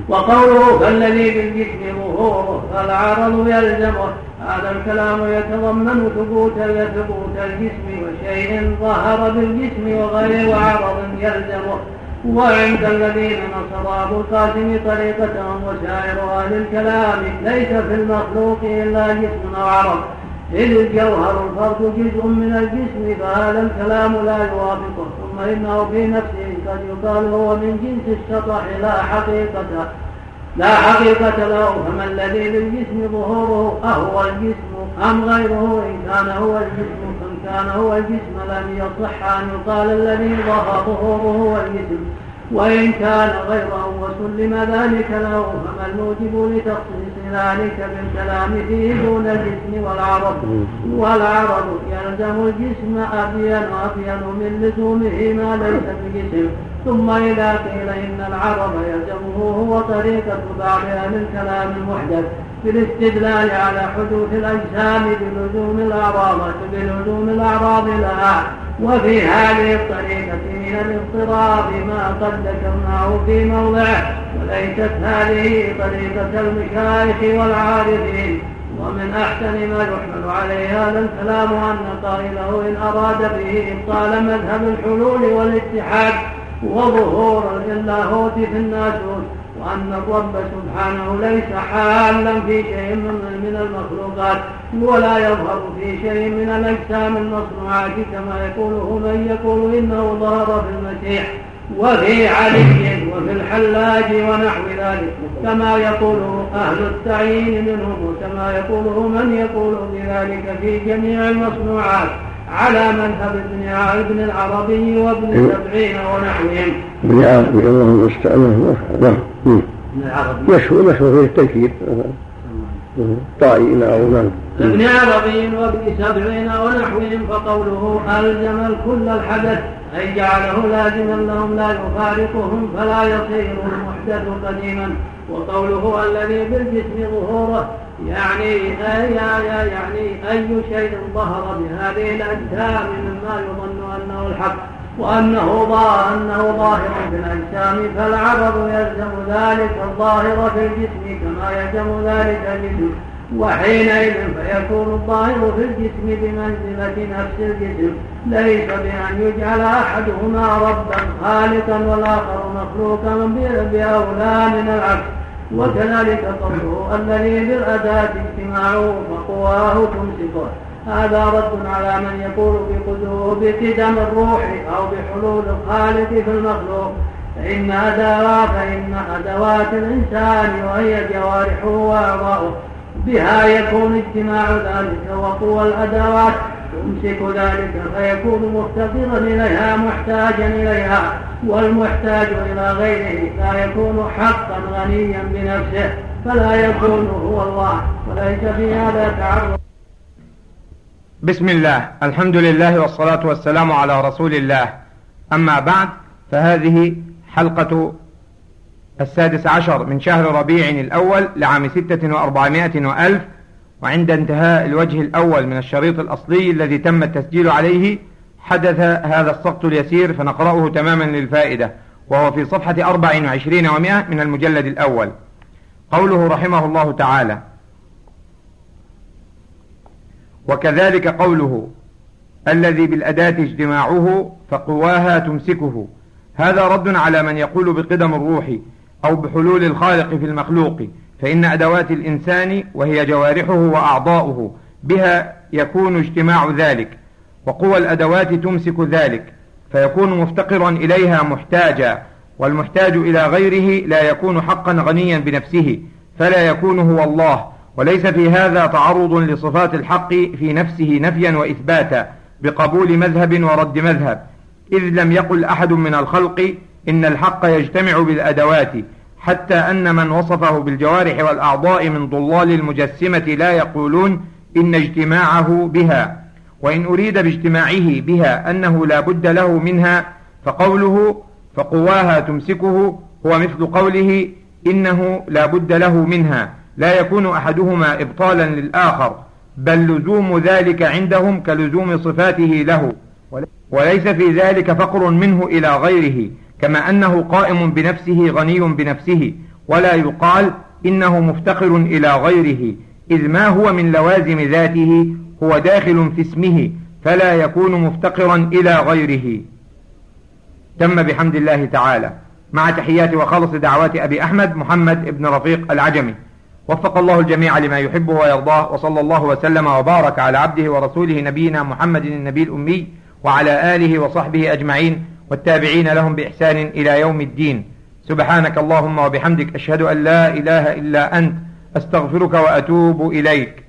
وقوله فالذي بالجسم ظهوره فالعرض يلزمه. هذا الكلام يتضمن ثبوت ثبوت الجسم وشيء ظهر بالجسم وغير وعرض يلزمه. وعند الذين نصر أبو القاسم طريقتهم وسائر أهل الكلام ليس في المخلوق إلا جسم أو عرض. إذ الجوهر الفرد جزء من الجسم فهذا الكلام لا يوافقه ثم إنه في نفسه قد يقال هو من جنس الشطح لا حقيقة لا حقيقة له فما الذي للجسم ظهوره؟ أهو الجسم أم غيره؟ إن كان هو الجسم فإن كان هو الجسم لم يصح أن يقال الذي ظهر ظهوره هو الجسم. وإن كان غيره وسلم ذلك له فما الموجب لتخصيص ذلك بالكلام فيه دون الجسم والعرض والعرض يلزم الجسم أبين أبين من لزومه ما ليس بجسم. ثم إذا قيل إن العرض يلزمه هو طريقة بعض أهل الكلام المحدث في الاستدلال على حدوث الأجسام بلزوم الأعراض بلزوم الأعراض لها وفي هذه الطريقة من الاضطراب ما قد ذكرناه في موضعه وليست هذه طريقة المشايخ والعارفين. ومن أحسن ما يحمل عليه هذا الكلام أن قائله إن أراد به إبطال مذهب الحلول والاتحاد وظهور اللاهوت في الناسوت وأن الرب سبحانه ليس حالا في شيء من المخلوقات ولا يظهر في شيء من الأجسام المصنوعات كما يقوله من يقول إنه ظهر في المسيح وفي علي وفي الحلاج ونحو ذلك كما يقوله أهل التعيين منهم وكما يقوله من يقول بذلك في جميع المصنوعات على مذهب ابن ابن العربي وابن سبعين ونحوهم. العربي الله المستعان نعم. مشهور مشهور فيه التنكير. طائي نعم ابن عربي وابن سبعين ونحوهم فقوله ألزم الكل الحدث أي جعله لازما لهم لا يفارقهم فلا يصير المحدث قديما. وقوله الذي بالجسم ظهوره يعني أي يعني أي شيء ظهر بهذه الأجسام مما يظن أنه الحق. وأنه أنه ظاهر في الأجسام فالعرض يلزم ذلك الظاهر في الجسم كما يلزم ذلك الجسم. وحينئذ فيكون الظاهر في الجسم بمنزلة نفس الجسم. ليس بأن يجعل أحدهما ربا خالقا والآخر مخلوقا بأولى من العكس. وكذلك قوله الذي بالأداة اجتماعه فقواه تمسكه هذا رد على من يقول بقدم الروح أو بحلول الخالق في المخلوق. فإن أدوات فإن أدوات الإنسان وهي جوارحه وأعضاؤه. بها يكون اجتماع ذلك وقوى الأدوات. يمسك ذلك فيكون مفتقرا إليها محتاجا إليها. والمحتاج إلى غيره لا يكون حقا غنيا بنفسه فلا يكون هو الله. وليس في هذا تعرض بسم الله. الحمد لله والصلاة والسلام على رسول الله. أما بعد فهذه حلقة السادس عشر من شهر ربيع الأول لعام ستة وأربعمائة وألف وعند انتهاء الوجه الأول من الشريط الأصلي الذي تم التسجيل عليه حدث هذا السقط اليسير فنقرأه تماما للفائدة وهو في صفحة أربع وعشرين ومائة من المجلد الأول. قوله رحمه الله تعالى وكذلك قوله الذي بالأداة اجتماعه فقواها تمسكه. هذا رد على من يقول بقدم الروح أو بحلول الخالق في المخلوق فإن أدوات الإنسان وهي جوارحه وأعضاؤه بها يكون اجتماع ذلك وقوى الأدوات تمسك ذلك فيكون مفتقرا إليها محتاجا والمحتاج إلى غيره لا يكون حقا غنيا بنفسه فلا يكون هو الله وليس في هذا تعرض لصفات الحق في نفسه نفيا وإثباتا بقبول مذهب ورد مذهب. إذ لم يقل أحد من الخلق إن الحق يجتمع بالأدوات حتى أن من وصفه بالجوارح والأعضاء من ضلال المجسمة لا يقولون إن اجتماعه بها. وإن أريد باجتماعه بها أنه لا بد له منها فقوله فقواها تمسكه هو مثل قوله إنه لا بد له منها. لا يكون أحدهما إبطالا للآخر بل لزوم ذلك عندهم كلزوم صفاته له وليس في ذلك فقر منه إلى غيره كما أنه قائم بنفسه غني بنفسه ولا يقال إنه مفتقر إلى غيره إذ ما هو من لوازم ذاته هو داخل في اسمه فلا يكون مفتقرا إلى غيره. تم بحمد الله تعالى. مع تحيات وخلص دعوات أبي أحمد محمد ابن رفيق العجمي. وفق الله الجميع لما يحبه ويرضاه وصلى الله وسلم وبارك على عبده ورسوله نبينا محمد النبي الأمي وعلى آله وصحبه أجمعين والتابعين لهم بإحسان إلى يوم الدين. سبحانك اللهم وبحمدك أشهد أن لا إله إلا أنت أستغفرك وأتوب إليك.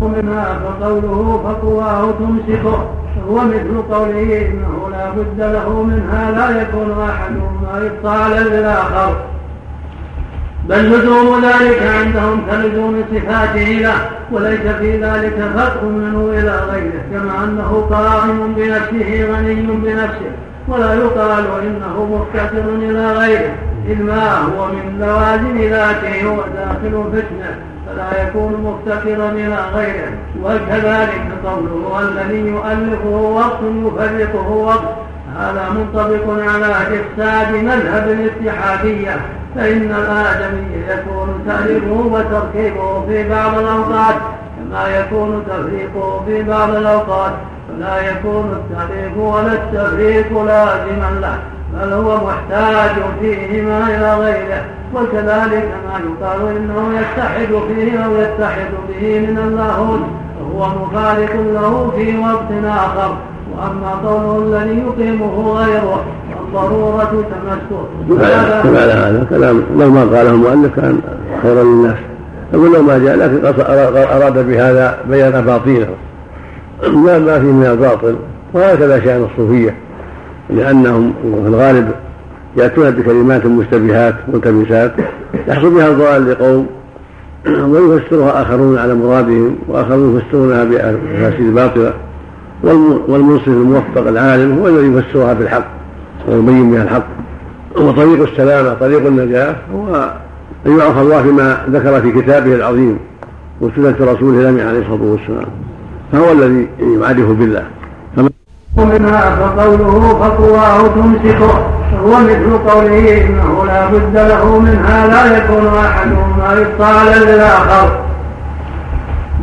منها فقوله فقواه تمسكه هو مثل قوله إنه لا بد له منها لا يكون أحدهما إبطالا للآخر. بل لزوم ذلك عندهم كلزوم صفاته له وليس في ذلك فرق منه إلى غيره كما أنه قائم بنفسه غني بنفسه ولا يقال إنه مفتقر إلى غيره إذ ما هو من لوازم ذاته هو داخل فتنة. فلا يكون مفتقرا إلى غيره. وكذلك قوله الذي يؤلفه وقت يفرقه وقت. هذا منطبق على إفساد مذهب الاتحادية. فإن الآدمي يكون تأليفه وتركيبه في بعض الأوقات كما يكون تفريقه في بعض الأوقات. فلا يكون التأليف ولا التفريق لازما له بل هو محتاج فيهما إلى غيره. وكذلك ما يقال إنه يتحد فيه أو يتحد به من اللاهوت وهو مخالف له في وقت آخر. وأما قوله الذي يقيمه غيره والضرورة تمسه على هذا كلام لو ما قاله المؤلف كان خيرا للناس يقول لو ما جاء لكن أراد بهذا بيان أباطيله ما ما فيه من الباطل. وهكذا شأن الصوفية لأنهم في الغالب يأتون بكلمات مشتبهات ملتبسات يحصل بها الضلال لقوم ويفسرها آخرون على مرادهم وآخرون يفسرونها بأفاسيد باطلة. والمنصف الموفق العالم هو الذي يفسرها بالحق ويبين بها الحق. وطريق السلامة طريق النجاة هو أن يعرف الله فيما ذكر في كتابه العظيم وسنة رسوله الأمين عليه الصلاة والسلام. فهو الذي يعرف بالله. منها فقوله فقواه تمسكه. هو مثل قوله إنه لا بد له منها لا يكون احدهما يطال للآخر.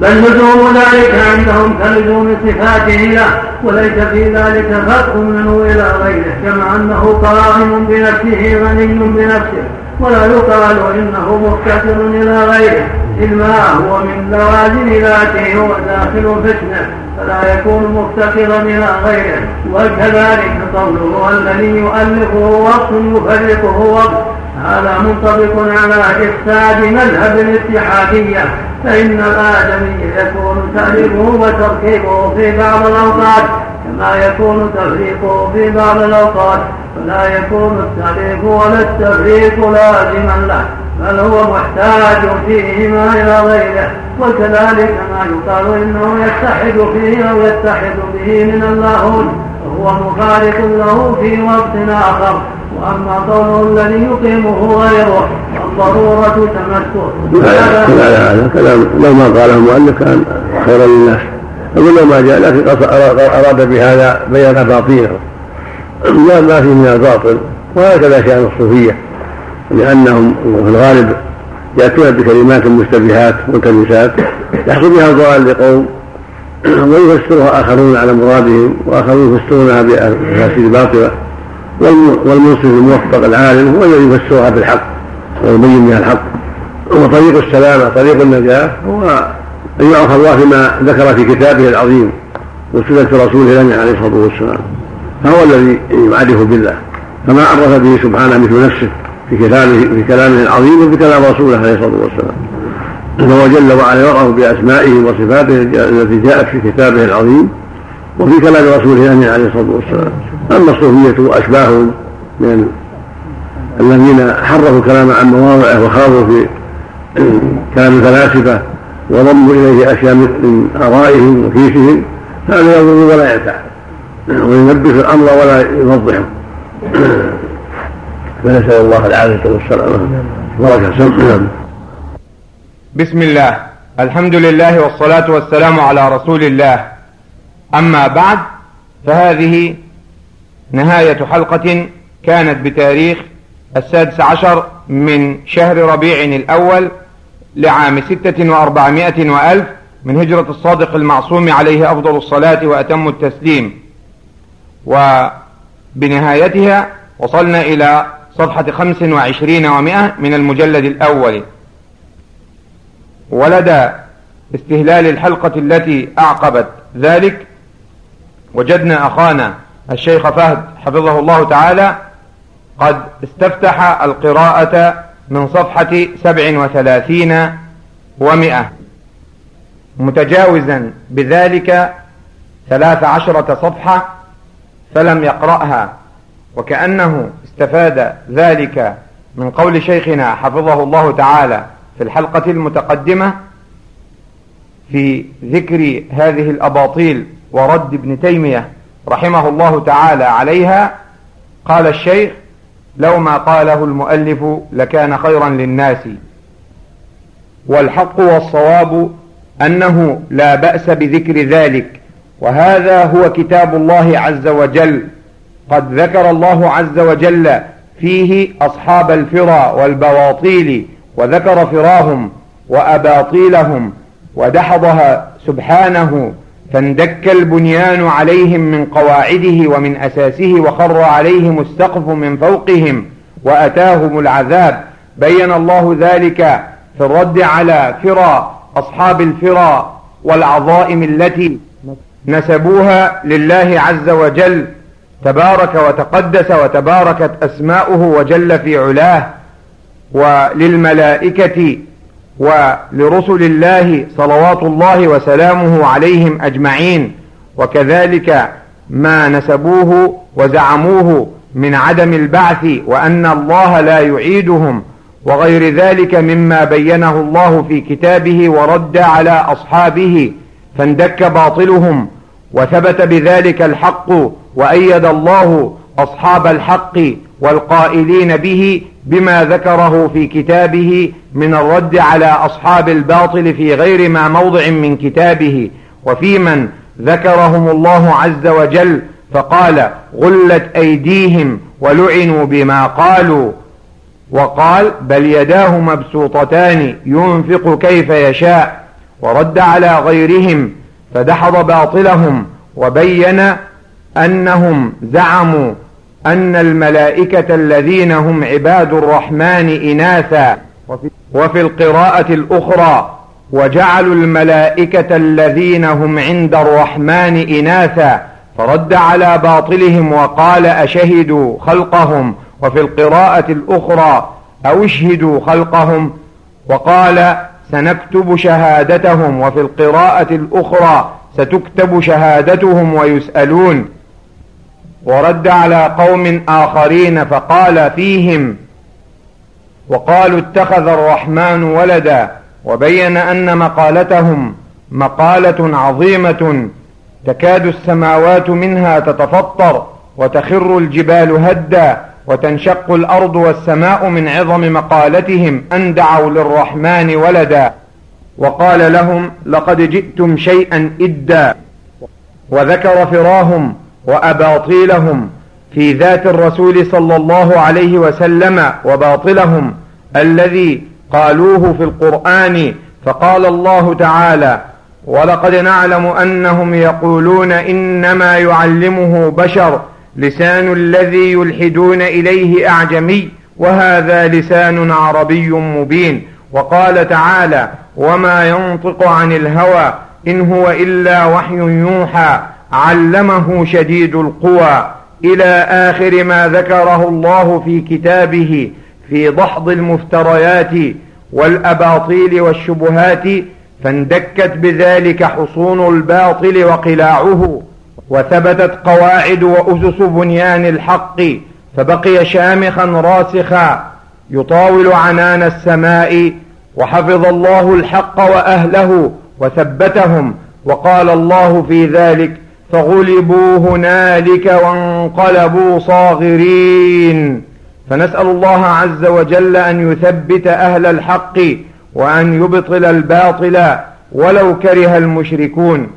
بل لزوم ذلك عندهم كلزوم صفاته له وليس في ذلك فرق منه إلى غيره كما أنه قائم بنفسه غني بنفسه. ولا يقال إنه مفتقر إلى غيره اذ ما هو من لوازم ذاته هو داخل فتنة فلا يكون مفتقرا إلى غيره. وكذلك قوله الذي يؤلفه وقت يفرقه وقت. هذا منطبق على إفساد مذهب الاتحادية فإن الآدمي يكون تأليفه وتركيبه في بعض الأوقات كما يكون تفريقه في بعض الأوقات فلا يكون التأليف ولا التفريق لازما له بل هو محتاج فيهما إلى غيره وكذلك ما يقال إنه يتحد فيه أو يتحد به من اللاهون وهو مخالف له في وقت آخر واما قوله الذي يقيمه غيره والضروره تمسه هذا كلام لو ما قاله المؤلف كان خيرا للناس لو ما جاء لكن اراد بهذا بيان باطينه لا ما فيه من الباطل وهكذا شأن الصوفية لأنهم في الغالب يأتون بكلمات مشتبهات ملتبسات يحصل بها الضلال لقوم ويفسرها آخرون على مرادهم وآخرون يفسرونها بافاسيد باطلة. والمنصف الموفق العالم هو الذي يفسرها بالحق ويبين بها الحق. وطريق السلامة طريق النجاة هو أن يعرف الله فيما ذكر في كتابه العظيم وسنة رسوله الأمين عليه الصلاة والسلام. فهو الذي يعرف بالله. كما عرف به سبحانه مثل نفسه في كتابه في كلامه العظيم وفي كلام رسوله عليه الصلاة والسلام. فهو جل وعلا يعرف بأسمائه وصفاته التي جاءت في كتابه العظيم وفي كلام رسوله الامين عليه الصلاة والسلام. أما الصوفية واشباههم من الذين حرفوا الكلام عن مواضعه وخاضوا في كلام الفلاسفة وضموا إليه أشياء من آرائهم وكيسهم هذا يضر ولا ينفع. وينبه الأمر ولا يوضحه فنسأل الله العافية والسلامة. بركه بسم الله. الحمد لله والصلاة والسلام على رسول الله. أما بعد فهذه نهاية حلقة كانت بتاريخ السادس عشر من شهر ربيع الأول لعام ستة وأربعمائة وألف من هجرة الصادق المعصوم عليه أفضل الصلاة وأتم التسليم. وبنهايتها وصلنا إلى صفحة خمس وعشرين ومائة من المجلد الأول. ولدى استهلال الحلقة التي أعقبت ذلك وجدنا أخانا الشيخ فهد حفظه الله تعالى قد استفتح القراءة من صفحة سبع وثلاثين ومئة. متجاوزا بذلك ثلاث عشرة صفحة فلم يقرأها وكأنه استفاد ذلك من قول شيخنا حفظه الله تعالى في الحلقة المتقدمة في ذكر هذه الأباطيل ورد ابن تيمية رحمه الله تعالى عليها. قال الشيخ لو ما قاله المؤلف لكان خيرا للناس. والحق والصواب أنه لا بأس بذكر ذلك. وهذا هو كتاب الله عز وجل. قد ذكر الله عز وجل فيه أصحاب الفرى والبواطيل وذكر فراهم وأباطيلهم ودحضها سبحانه فاندك البنيان عليهم من قواعده ومن أساسه وخر عليهم السقف من فوقهم وأتاهم العذاب. بين الله ذلك في الرد على فرى أصحاب الفرى والعظائم التي نسبوها لله عز وجل. تبارك وتقدس وتباركت أسماؤه وجل في علاه. وللملائكة ولرسل الله صلوات الله وسلامه عليهم أجمعين وكذلك ما نسبوه وزعموه من عدم البعث وأن الله لا يعيدهم وغير ذلك مما بينه الله في كتابه ورد على أصحابه فاندك باطلهم وثبت بذلك الحق وأيد الله أصحاب الحق والقائلين به بما ذكره في كتابه من الرد على أصحاب الباطل في غير ما موضع من كتابه وفي من ذكرهم الله عز وجل فقال غلت أيديهم ولعنوا بما قالوا وقال بل يداه مبسوطتان ينفق كيف يشاء ورد على غيرهم فدحض باطلهم وبين أنهم زعموا أن الملائكة الذين هم عباد الرحمن إناثا وفي القراءة الأخرى وجعلوا الملائكة الذين هم عند الرحمن إناثا فرد على باطلهم وقال أشهدوا خلقهم؟ وفي القراءة الأخرى أو اشهدوا خلقهم؟ وقال سنكتب شهادتهم. وفي القراءة الأخرى ستكتب شهادتهم ويسألون. ورد على قوم آخرين فقال فيهم وقالوا اتخذ الرحمن ولدا وبين أن مقالتهم مقالة عظيمة تكاد السماوات منها تتفطر وتخر الجبال هدا وتنشق الأرض والسماء من عظم مقالتهم أن دعوا للرحمن ولدا. وقال لهم لقد جئتم شيئا إدا وذكر فراهم وأباطيلهم في ذات الرسول صلى الله عليه وسلم وباطلهم الذي قالوه في القرآن فقال الله تعالى ولقد نعلم أنهم يقولون إنما يعلمه بشر لسان الذي يلحدون إليه أعجمي وهذا لسان عربي مبين وقال تعالى وما ينطق عن الهوى إن هو إلا وحي يوحى علمه شديد القوى إلى آخر ما ذكره الله في كتابه في دحض المفتريات والأباطيل والشبهات فاندكت بذلك حصون الباطل وقلاعه وثبتت قواعد وأسس بنيان الحق فبقي شامخا راسخا يطاول عنان السماء وحفظ الله الحق وأهله وثبتهم وقال الله في ذلك فغلبوا هنالك وانقلبوا صاغرين. فنسأل الله عز وجل أن يثبت أهل الحق وأن يبطل الباطل ولو كره المشركون.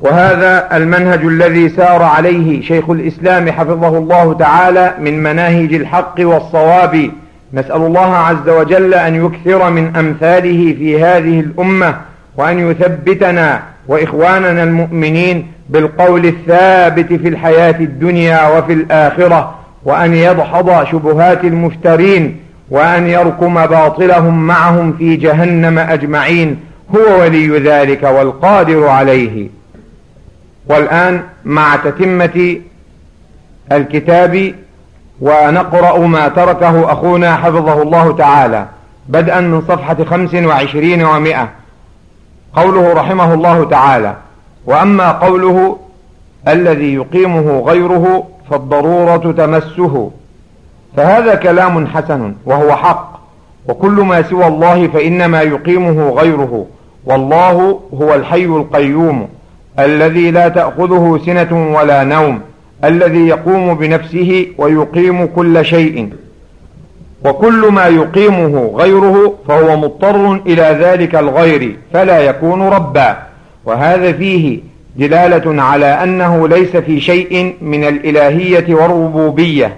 وهذا المنهج الذي سار عليه شيخ الإسلام حفظه الله تعالى من مناهج الحق والصواب. نسأل الله عز وجل أن يكثر من أمثاله في هذه الأمة وأن يثبتنا وإخواننا المؤمنين بالقول الثابت في الحياة الدنيا وفي الآخرة وأن يدحض شبهات المفترين وأن يركم باطلهم معهم في جهنم أجمعين هو ولي ذلك والقادر عليه. والآن مع تتمة الكتاب ونقرأ ما تركه أخونا حفظه الله تعالى بدءا من صفحة خمس وعشرين ومائة قوله رحمه الله تعالى وأما قوله الذي يقيمه غيره فالضرورة تمسه. فهذا كلام حسن وهو حق وكل ما سوى الله فإنما يقيمه غيره. والله هو الحي القيوم الذي لا تأخذه سنة ولا نوم الذي يقوم بنفسه ويقيم كل شيء. وكل ما يقيمه غيره فهو مضطر إلى ذلك الغير فلا يكون ربا. وهذا فيه دلالة على أنه ليس في شيء من الإلهية والربوبية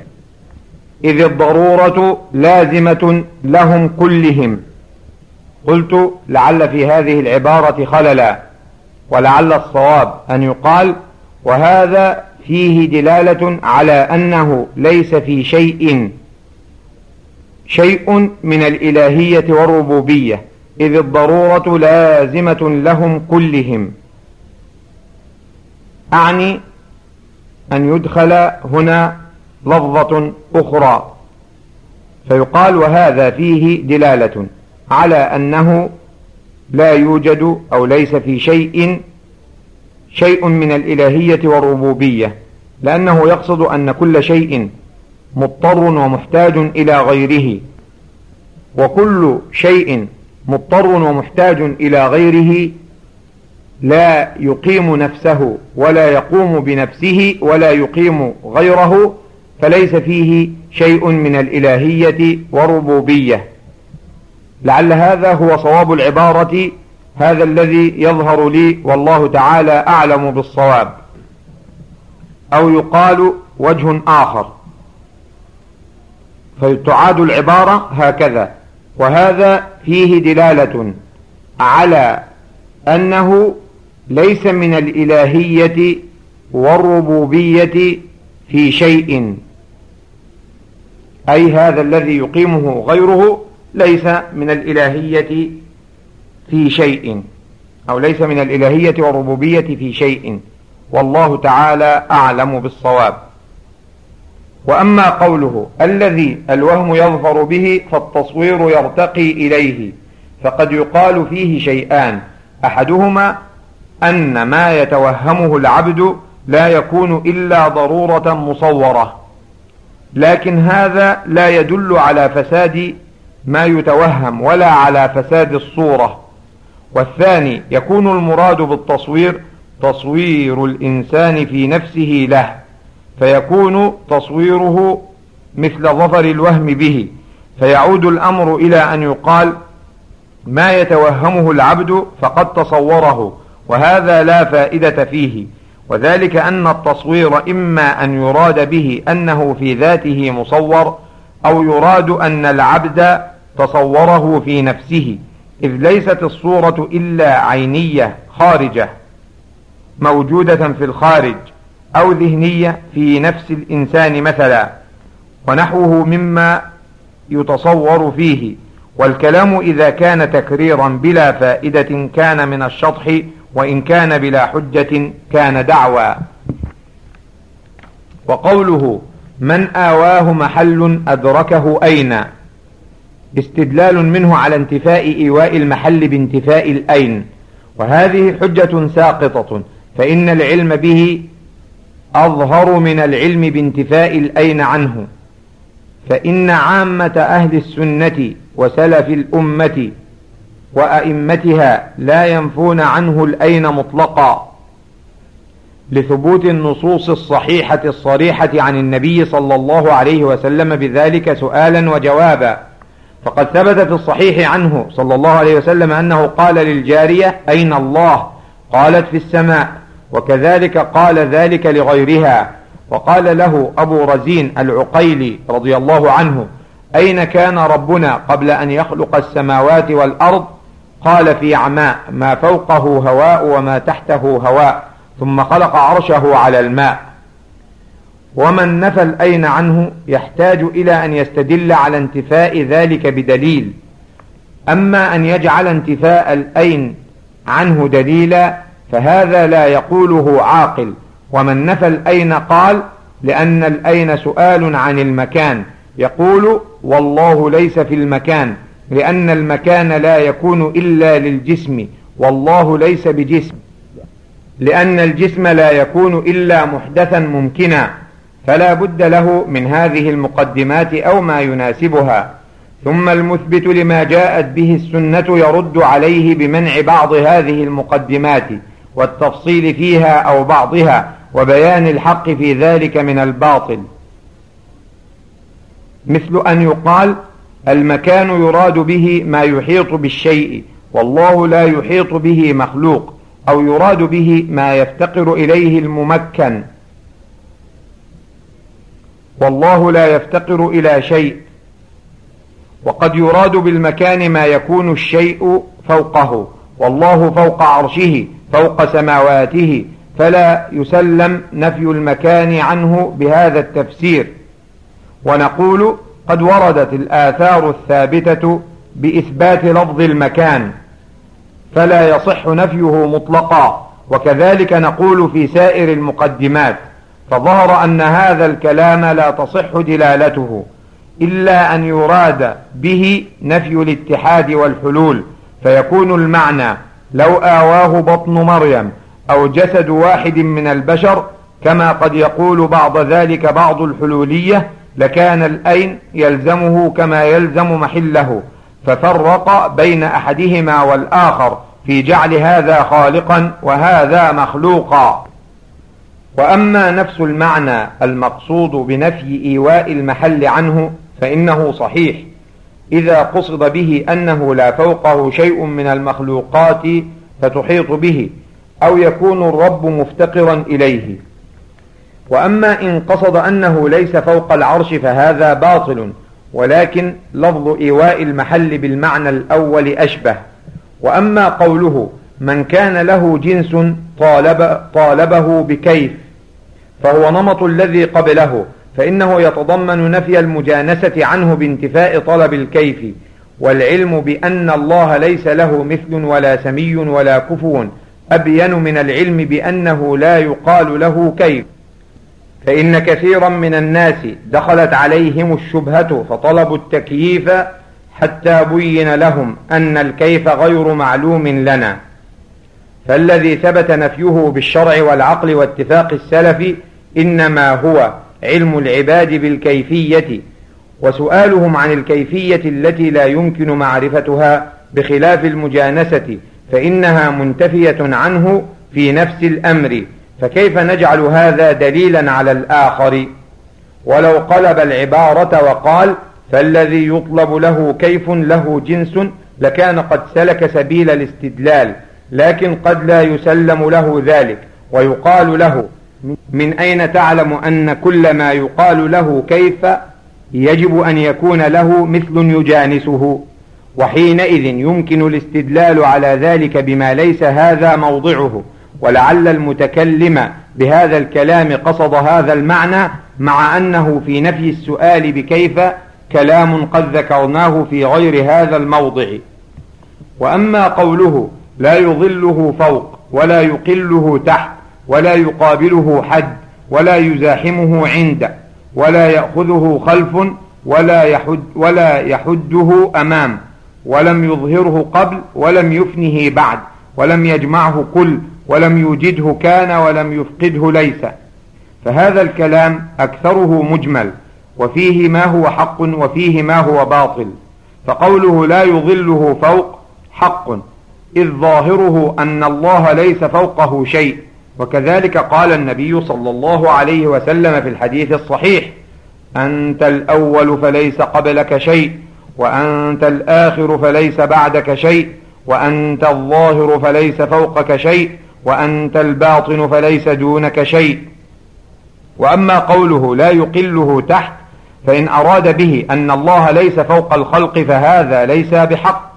إذ الضرورة لازمة لهم كلهم. قلت لعل في هذه العبارة خللا ولعل الصواب أن يقال وهذا فيه دلالة على أنه ليس في شيء شيء من الإلهية والربوبية إذ الضرورة لازمة لهم كلهم. أعني أن يدخل هنا لفظة أخرى. فيقال وهذا فيه دلالة على أنه لا يوجد أو ليس في شيء شيء من الإلهية والربوبية لأنه يقصد أن كل شيء مضطر ومحتاج إلى غيره. وكل شيء مضطر ومحتاج إلى غيره لا يقيم نفسه ولا يقوم بنفسه ولا يقيم غيره فليس فيه شيء من الإلهية والربوبية لعل هذا هو صواب العبارة هذا الذي يظهر لي والله تعالى أعلم بالصواب. أو يقال وجه آخر. فتعاد العبارة هكذا. وهذا فيه دلالة على أنه ليس من الإلهية والربوبية في شيء. أي هذا الذي يقيمه غيره ليس من الإلهية في شيء أو ليس من الإلهية والربوبية في شيء. والله تعالى أعلم بالصواب. وأما قوله الذي الوهم يظفر به فالتصوير يرتقي إليه فقد يقال فيه شيئان. أحدهما أن ما يتوهمه العبد لا يكون إلا ضرورة مصورة لكن هذا لا يدل على فساد ما يتوهم ولا على فساد الصورة. والثاني يكون المراد بالتصوير تصوير الإنسان في نفسه له. فيكون تصويره مثل ظفر الوهم به. فيعود الأمر إلى أن يقال ما يتوهمه العبد فقد تصوره وهذا لا فائدة فيه. وذلك أن التصوير إما أن يراد به أنه في ذاته مصور أو يراد أن العبد تصوره في نفسه إذ ليست الصورة إلا عينية خارجة موجودة في الخارج. أو ذهنية في نفس الإنسان مثلا ونحوه مما يتصور فيه. والكلام إذا كان تكريرا بلا فائدة كان من الشطح وإن كان بلا حجة كان دعوى. وقوله من آواه محل أدركه أين؟ استدلال منه على انتفاء إيواء المحل بانتفاء الأين. وهذه حجة ساقطة فإن العلم به أظهر من العلم بانتفاء الأين عنه. فإن عامة أهل السنة وسلف الأمة وأئمتها لا ينفون عنه الأين مطلقا. لثبوت النصوص الصحيحة الصريحة عن النبي صلى الله عليه وسلم بذلك سؤالا وجوابا. فقد ثبت في الصحيح عنه صلى الله عليه وسلم أنه قال للجارية أين الله؟ قالت في السماء. وكذلك قال ذلك لغيرها. وقال له أبو رزين العقيلي رضي الله عنه أين كان ربنا قبل أن يخلق السماوات والأرض؟ قال في عماء ما فوقه هواء وما تحته هواء ثم خلق عرشه على الماء. ومن نفى الأين عنه؟ يحتاج إلى أن يستدل على انتفاء ذلك بدليل. أما أن يجعل انتفاء الأين عنه دليلا فهذا لا يقوله عاقل. ومن نفى الأين قال لأن الأين سؤال عن المكان. يقول والله ليس في المكان لأن المكان لا يكون إلا للجسم. والله ليس بجسم لأن الجسم لا يكون إلا محدثا ممكنا. فلا بد له من هذه المقدمات أو ما يناسبها. ثم المثبت لما جاءت به السنة يرد عليه بمنع بعض هذه المقدمات. والتفصيل فيها أو بعضها وبيان الحق في ذلك من الباطل. مثل أن يقال المكان يراد به ما يحيط بالشيء والله لا يحيط به مخلوق أو يراد به ما يفتقر إليه الممكن. والله لا يفتقر إلى شيء وقد يراد بالمكان ما يكون الشيء فوقه والله فوق عرشه. فوق سماواته فلا يسلم نفي المكان عنه بهذا التفسير. ونقول قد وردت الآثار الثابتة بإثبات لفظ المكان فلا يصح نفيه مطلقا. وكذلك نقول في سائر المقدمات فظهر أن هذا الكلام لا تصح دلالته إلا أن يراد به نفي الاتحاد والحلول فيكون المعنى لو آواه بطن مريم أو جسد واحد من البشر كما قد يقول بعض ذلك بعض الحلولية لكان الأين يلزمه كما يلزم محله ففرق بين أحدهما والآخر في جعل هذا خالقا وهذا مخلوقا. وأما نفس المعنى المقصود بنفي إيواء المحل عنه فإنه صحيح. إذا قصد به أنه لا فوقه شيء من المخلوقات فتحيط به أو يكون الرب مفتقرا إليه. وأما إن قصد أنه ليس فوق العرش فهذا باطل ولكن لفظ إيواء المحل بالمعنى الأول أشبه. وأما قوله من كان له جنس طالب طالبه بكيف فهو نمط الذي قبله فإنه يتضمن نفي المجانسة عنه بانتفاء طلب الكيف والعلم بأن الله ليس له مثل ولا سمي ولا كفو أبين من العلم بأنه لا يقال له كيف. فإن كثيرا من الناس دخلت عليهم الشبهة فطلبوا التكييف حتى بين لهم أن الكيف غير معلوم لنا. فالذي ثبت نفيه بالشرع والعقل واتفاق السلف إنما هو علم العباد بالكيفية وسؤالهم عن الكيفية التي لا يمكن معرفتها بخلاف المجانسة فإنها منتفية عنه في نفس الأمر. فكيف نجعل هذا دليلا على الآخر؟ ولو قلب العبارة وقال فالذي يطلب له كيف له جنس لكان قد سلك سبيل الاستدلال لكن قد لا يسلم له ذلك ويقال له من أين تعلم أن كل ما يقال له كيف يجب أن يكون له مثل يجانسه؟ وحينئذ يمكن الاستدلال على ذلك بما ليس هذا موضعه ولعل المتكلم بهذا الكلام قصد هذا المعنى مع أنه في نفي السؤال بكيف كلام قد ذكرناه في غير هذا الموضع. وأما قوله لا يظله فوق ولا يقله تحت ولا يقابله حد ولا يزاحمه عند ولا يأخذه خلف ولا يحد ولا يحده أمام ولم يظهره قبل ولم يفنه بعد ولم يجمعه كل ولم يوجده كان ولم يفقده ليس فهذا الكلام أكثره مجمل وفيه ما هو حق وفيه ما هو باطل فقوله لا يظله فوق حق إذ ظاهره أن الله ليس فوقه شيء وكذلك قال النبي صلى الله عليه وسلم في الحديث الصحيح أنت الأول فليس قبلك شيء وأنت الآخر فليس بعدك شيء وأنت الظاهر فليس فوقك شيء وأنت الباطن فليس دونك شيء. وأما قوله لا يقله تحت فإن أراد به أن الله ليس فوق الخلق فهذا ليس بحق.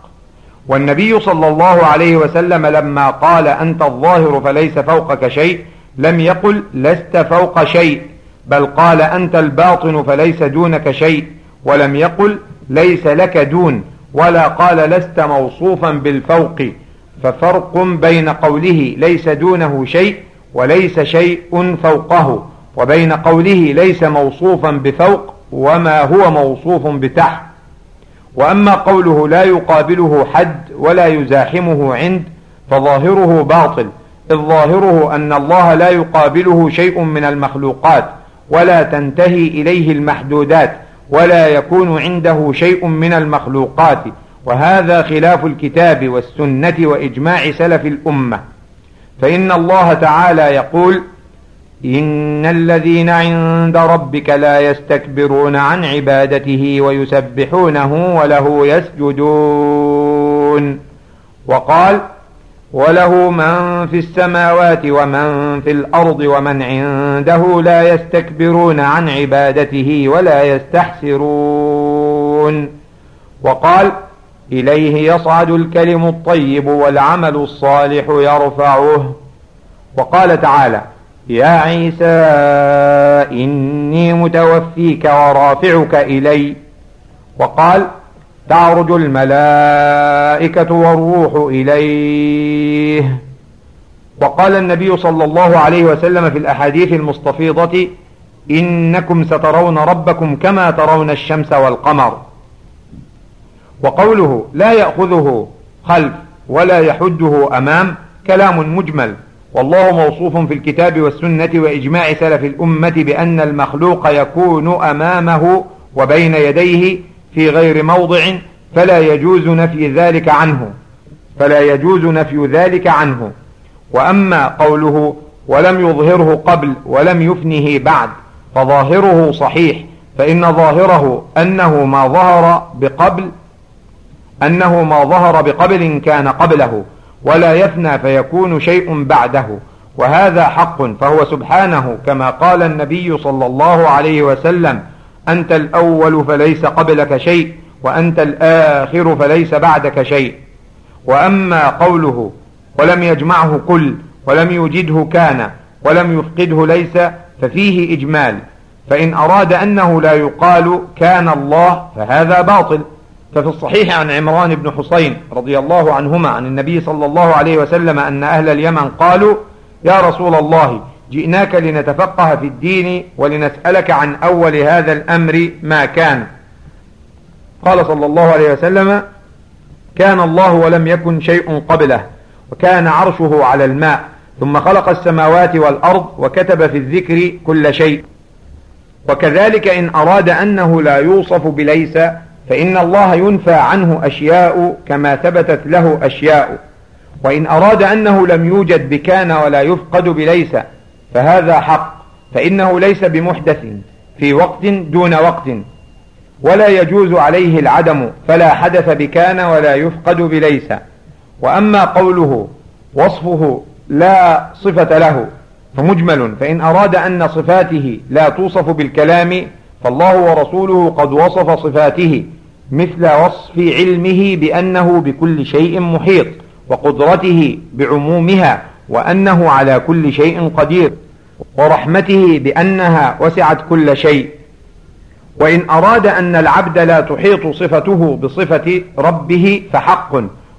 والنبي صلى الله عليه وسلم لما قال أنت الظاهر فليس فوقك شيء لم يقل لست فوق شيء بل قال أنت الباطن فليس دونك شيء ولم يقل ليس لك دون ولا قال لست موصوفا بالفوق ففرق بين قوله ليس دونه شيء وليس شيء فوقه وبين قوله ليس موصوفا بفوق وما هو موصوف بتحت. وأما قوله لا يقابله حد ولا يزاحمه عند فظاهره باطل إذ ظاهره أن الله لا يقابله شيء من المخلوقات ولا تنتهي إليه المحدودات ولا يكون عنده شيء من المخلوقات وهذا خلاف الكتاب والسنة وإجماع سلف الأمة. فإن الله تعالى يقول إن الذين عند ربك لا يستكبرون عن عبادته ويسبحونه وله يسجدون. وقال وله من في السماوات ومن في الأرض ومن عنده لا يستكبرون عن عبادته ولا يستحسرون. وقال إليه يصعد الكلم الطيب والعمل الصالح يرفعه. وقال تعالى يا عيسى إني متوفيك ورافعك إلي. وقال تعرج الملائكة والروح إليه. وقال النبي صلى الله عليه وسلم في الأحاديث المستفيضة إنكم سترون ربكم كما ترون الشمس والقمر. وقوله لا يأخذه خلف ولا يحده أمام كلام مجمل. والله موصوف في الكتاب والسنة وإجماع سلف الأمة بأن المخلوق يكون أمامه وبين يديه في غير موضع فلا يجوز نفي ذلك عنه. فلا يجوز نفي ذلك عنه. وأما قوله ولم يظهره قبل ولم يفنه بعد فظاهره صحيح فإن ظاهره أنه ما ظهر بقبل أنه ما ظهر بقبل كان قبله. ولا يفنى فيكون شيء بعده وهذا حق فهو سبحانه كما قال النبي صلى الله عليه وسلم أنت الأول فليس قبلك شيء وأنت الآخر فليس بعدك شيء. وأما قوله ولم يجمعه كل ولم يوجده كان ولم يفقده ليس ففيه إجمال. فإن أراد أنه لا يقال كان الله فهذا باطل. ففي الصحيح عن عمران بن حسين رضي الله عنهما عن النبي صلى الله عليه وسلم أن أهل اليمن قالوا يا رسول الله جئناك لنتفقه في الدين ولنسألك عن أول هذا الأمر ما كان. قال صلى الله عليه وسلم كان الله ولم يكن شيء قبله وكان عرشه على الماء ثم خلق السماوات والأرض وكتب في الذكر كل شيء وكذلك إن أراد أنه لا يوصف بليس فإن الله ينفى عنه أشياء كما ثبتت له أشياء. وإن أراد أنه لم يوجد بكان ولا يفقد بليس فهذا حق فإنه ليس بمحدث في وقت دون وقت. ولا يجوز عليه العدم فلا حدث بكان ولا يفقد بليس. وأما قوله وصفه لا صفة له فمجمل. فإن أراد أن صفاته لا توصف بالكلام فالله ورسوله قد وصف صفاته. مثل وصف علمه بأنه بكل شيء محيط وقدرته بعمومها وأنه على كل شيء قدير ورحمته بأنها وسعت كل شيء. وإن أراد أن العبد لا تحيط صفته بصفة ربه فحق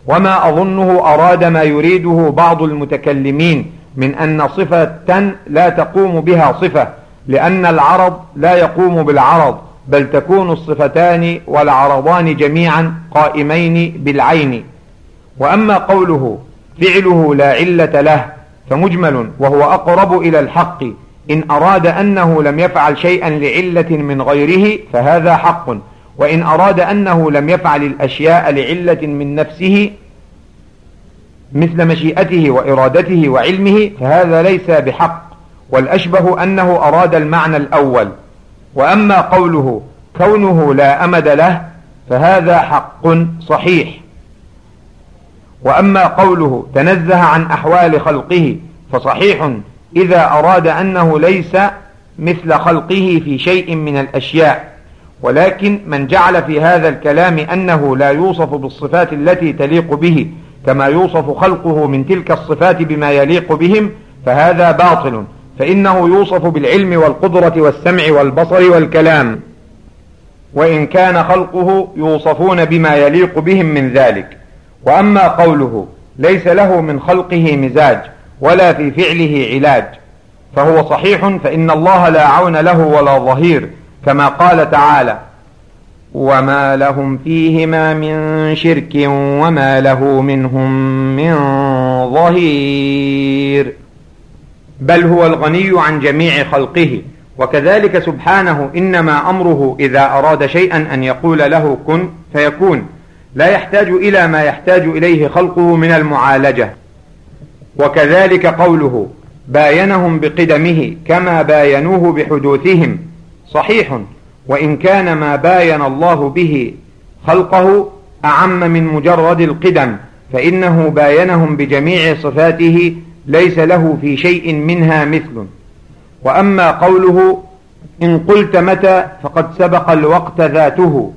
وما أظنه أراد ما يريده بعض المتكلمين من أن صفة لا تقوم بها صفة لأن العرض لا يقوم بالعرض. بل تكون الصفتان والعرضان جميعا قائمين بالعين. وأما قوله فعله لا علة له فمجمل وهو أقرب إلى الحق. إن أراد أنه لم يفعل شيئا لعلة من غيره فهذا حق. وإن أراد أنه لم يفعل الأشياء لعلة من نفسه مثل مشيئته وإرادته وعلمه فهذا ليس بحق. والأشبه أنه أراد المعنى الأول. وأما قوله كونه لا أمد له فهذا حق صحيح. وأما قوله تنزه عن أحوال خلقه فصحيح إذا أراد أنه ليس مثل خلقه في شيء من الأشياء. ولكن من جعل في هذا الكلام أنه لا يوصف بالصفات التي تليق به كما يوصف خلقه من تلك الصفات بما يليق بهم فهذا باطل. فإنه يوصف بالعلم والقدرة والسمع والبصر والكلام. وإن كان خلقه يوصفون بما يليق بهم من ذلك. وأما قوله ليس له من خلقه مزاج ولا في فعله علاج. فهو صحيح فإن الله لا عون له ولا ظهير كما قال تعالى وما لهم فيهما من شرك وما له منهم من ظهير. بل هو الغني عن جميع خلقه. وكذلك سبحانه إنما أمره إذا أراد شيئا أن يقول له كن فيكون. لا يحتاج إلى ما يحتاج إليه خلقه من المعالجة. وكذلك قوله باينهم بقدمه كما باينوه بحدوثهم. صحيح. وإن كان ما باين الله به خلقه أعم من مجرد القدم فإنه باينهم بجميع صفاته ليس له في شيء منها مثل. وأما قوله إن قلت متى فقد سبق الوقت ذاته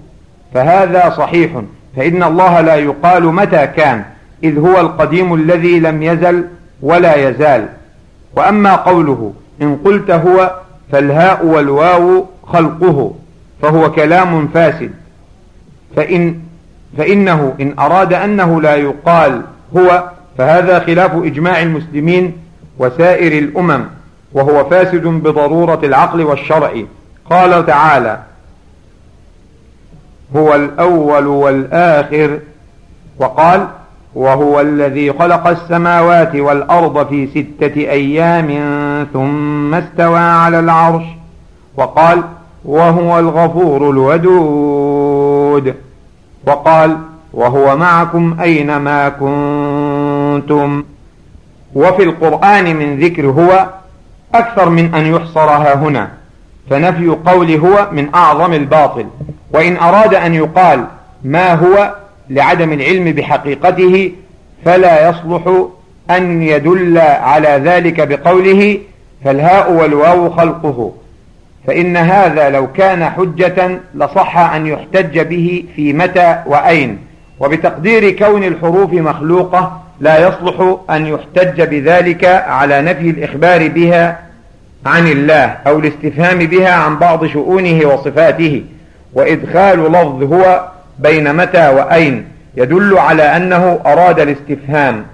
فهذا صحيح فإن الله لا يقال متى كان إذ هو القديم الذي لم يزل ولا يزال. وأما قوله إن قلت هو فالهاء والواو خلقه فهو كلام فاسد. فإن فإنه إن أراد أنه لا يقال هو فهذا خلاف إجماع المسلمين وسائر الأمم وهو فاسد بضرورة العقل والشرع. قال تعالى هو الأول والآخر. وقال وهو الذي خلق السماوات والأرض في ستة أيام ثم استوى على العرش. وقال وهو الغفور الودود. وقال وهو معكم أينما كنتم وفي القرآن من ذكر هو أكثر من أن يحصرها هنا فنفي قول هو من أعظم الباطل. وإن أراد أن يقال ما هو لعدم العلم بحقيقته فلا يصلح أن يدل على ذلك بقوله فالهاء والواو خلقه؟ فإن هذا لو كان حجة لصح أن يحتج به في متى وأين. وبتقدير كون الحروف مخلوقة لا يصلح أن يحتج بذلك على نفي الإخبار بها عن الله أو الاستفهام بها عن بعض شؤونه وصفاته. وإدخال لفظ هو بين متى وأين يدل على أنه أراد الاستفهام.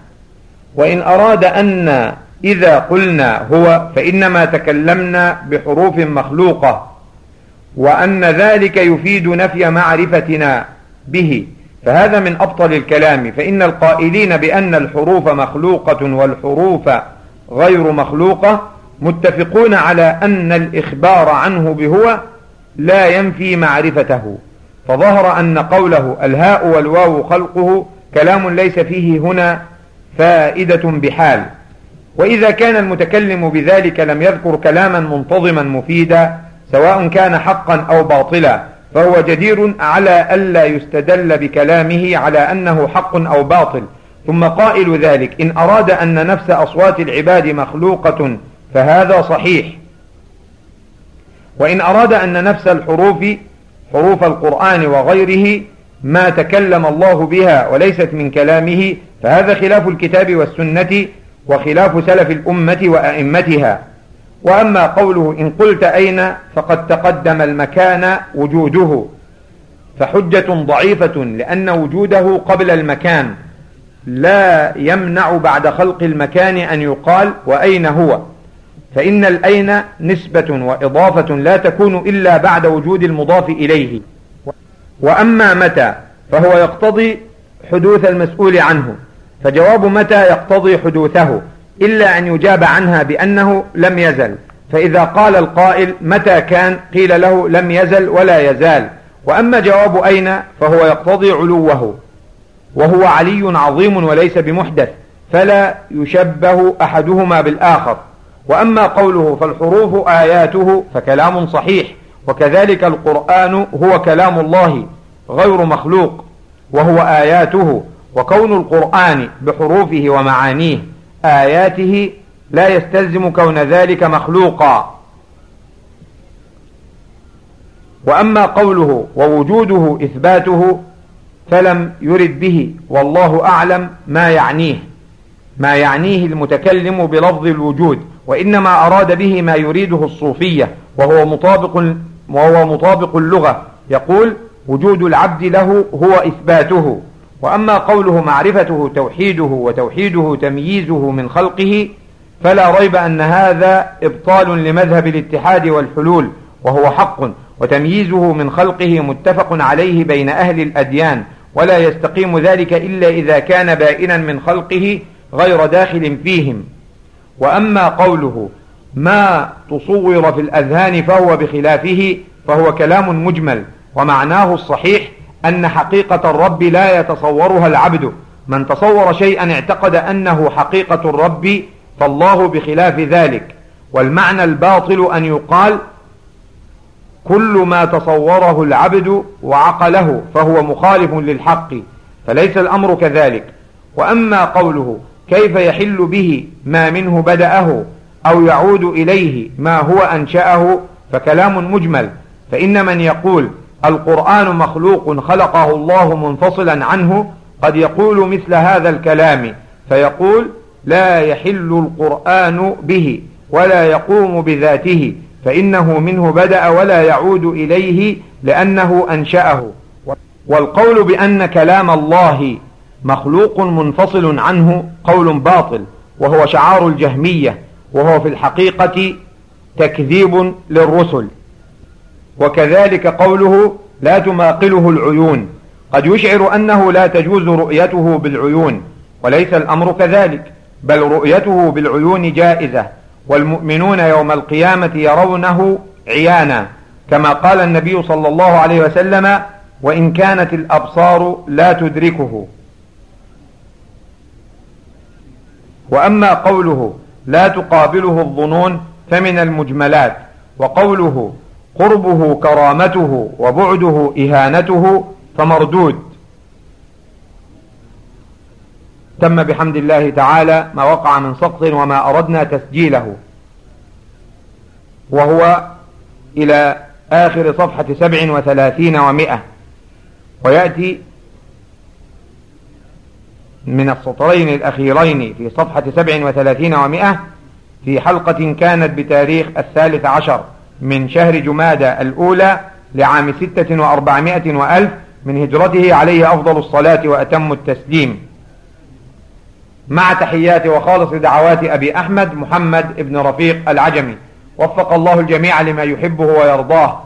وإن أراد أن إذا قلنا هو فإنما تكلمنا بحروف مخلوقة وأن ذلك يفيد نفي معرفتنا به. فهذا من أبطل الكلام فإن القائلين بأن الحروف مخلوقة والحروف غير مخلوقة متفقون على أن الإخبار عنه بهو لا ينفي معرفته. فظهر أن قوله الهاء والواو خلقه كلام ليس فيه هنا فائدة بحال. وإذا كان المتكلم بذلك لم يذكر كلاما منتظما مفيدا سواء كان حقا أو باطلا. فهو جدير على ألا يستدل بكلامه على أنه حق أو باطل. ثم قائل ذلك إن أراد أن نفس أصوات العباد مخلوقة فهذا صحيح. وإن أراد أن نفس الحروف حروف القرآن وغيره ما تكلم الله بها وليست من كلامه فهذا خلاف الكتاب والسنة وخلاف سلف الأمة وأئمتها. وأما قوله إن قلت أين فقد تقدم المكان وجوده فحجة ضعيفة لأن وجوده قبل المكان لا يمنع بعد خلق المكان أن يقال وأين هو فإن الأين نسبة وإضافة لا تكون إلا بعد وجود المضاف إليه. وأما متى فهو يقتضي حدوث المسؤول عنه فجواب متى يقتضي حدوثه. إلا أن يجاب عنها بأنه لم يزل. فإذا قال القائل متى كان قيل له لم يزل ولا يزال. وأما جواب أين فهو يقتضي علوه. وهو علي عظيم وليس بمحدث فلا يشبه أحدهما بالآخر. وأما قوله فالحروف آياته فكلام صحيح. وكذلك القرآن هو كلام الله غير مخلوق. وهو آياته وكون القرآن بحروفه ومعانيه. آياته لا يستلزم كون ذلك مخلوقا. وأما قوله ووجوده إثباته فلم يرد به والله أعلم ما يعنيه ما يعنيه المتكلم بلفظ الوجود وإنما أراد به ما يريده الصوفية وهو مطابق, وهو مطابق اللغة يقول وجود العبد له هو إثباته. وأما قوله معرفته توحيده وتوحيده تمييزه من خلقه فلا ريب أن هذا إبطال لمذهب الاتحاد والحلول وهو حق وتمييزه من خلقه متفق عليه بين أهل الأديان ولا يستقيم ذلك إلا إذا كان بائنا من خلقه غير داخل فيهم. وأما قوله ما تصور في الأذهان فهو بخلافه فهو كلام مجمل ومعناه الصحيح أن حقيقة الرب لا يتصورها العبد. من تصور شيئا اعتقد أنه حقيقة الرب فالله بخلاف ذلك. والمعنى الباطل أن يقال كل ما تصوره العبد وعقله فهو مخالف للحق فليس الأمر كذلك. وأما قوله كيف يحل به ما منه بدأه أو يعود إليه ما هو أنشأه فكلام مجمل. فإن من يقول القرآن مخلوق خلقه الله منفصلا عنه قد يقول مثل هذا الكلام فيقول لا يحل القرآن به ولا يقوم بذاته فإنه منه بدأ ولا يعود إليه لأنه أنشأه. والقول بأن كلام الله مخلوق منفصل عنه قول باطل وهو شعار الجهمية وهو في الحقيقة تكذيب للرسل. وكذلك قوله لا تماقله العيون. قد يشعر أنه لا تجوز رؤيته بالعيون وليس الأمر كذلك بل رؤيته بالعيون جائزة والمؤمنون يوم القيامة يرونه عيانا كما قال النبي صلى الله عليه وسلم وإن كانت الأبصار لا تدركه. وأما قوله لا تقابله الظنون فمن المجملات وقوله قربه كرامته وبعده إهانته فمردود. تم بحمد الله تعالى ما وقع من سقط وما أردنا تسجيله. وهو إلى آخر صفحة سبع وثلاثين ومائة. ويأتي من السطرين الأخيرين في صفحة سبع وثلاثين ومائة في حلقة كانت بتاريخ الثالث عشر. من شهر جمادة الأولى لعام ستة وأربعمائة وألف من هجرته عليه أفضل الصلاة وأتم التسليم. مع تحيات وخالص دعوات أبي أحمد محمد ابن رفيق العجمي وفق الله الجميع لما يحبه ويرضاه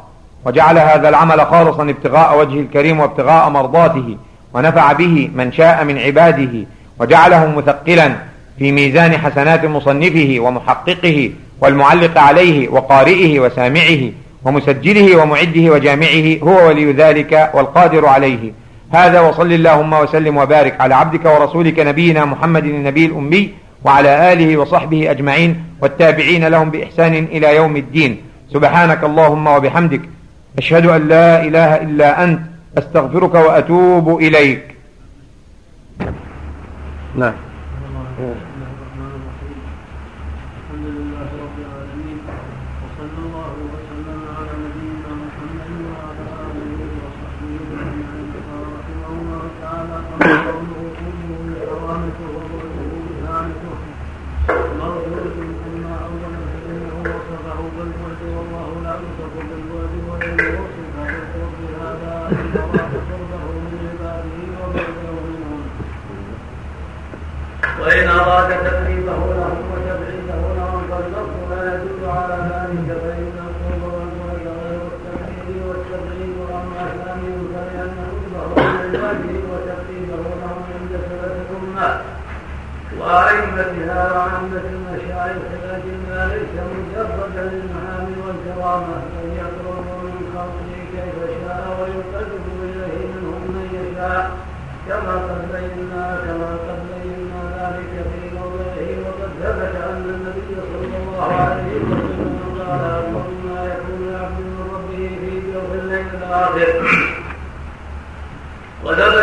وجعل هذا العمل خالصا ابتغاء وجه الكريم وابتغاء مرضاته ونفع به من شاء من عباده وجعله مثقلا في ميزان حسنات مصنفه ومحققه والمعلق عليه وقارئه وسامعه ومسجله ومعده وجامعه هو ولي ذلك والقادر عليه. هذا وصل اللهم وسلم وبارك على عبدك ورسولك نبينا محمد النبي الأمي وعلى آله وصحبه أجمعين والتابعين لهم بإحسان إلى يوم الدين. سبحانك اللهم وبحمدك. أشهد أن لا إله إلا أنت. أستغفرك وأتوب إليك. نعم. وإن أراد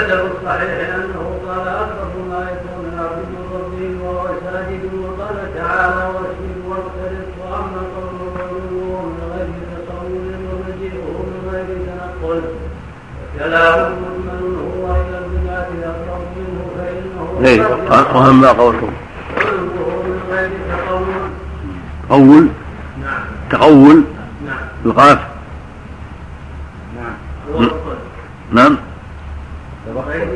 في الصحيح انه قال اقرب ما يكون العبد ربه وهو ساجد وقال تعالى واسجد واقترب واما قول قوله من غير تصور ومجيئه من غير تنقل وكلام مجمل هو إلى البدعه اقرب منه فانه إيه واما قولكم تقول؟ قول نعم تقول؟ نعم. بالقاف نعم. نعم غير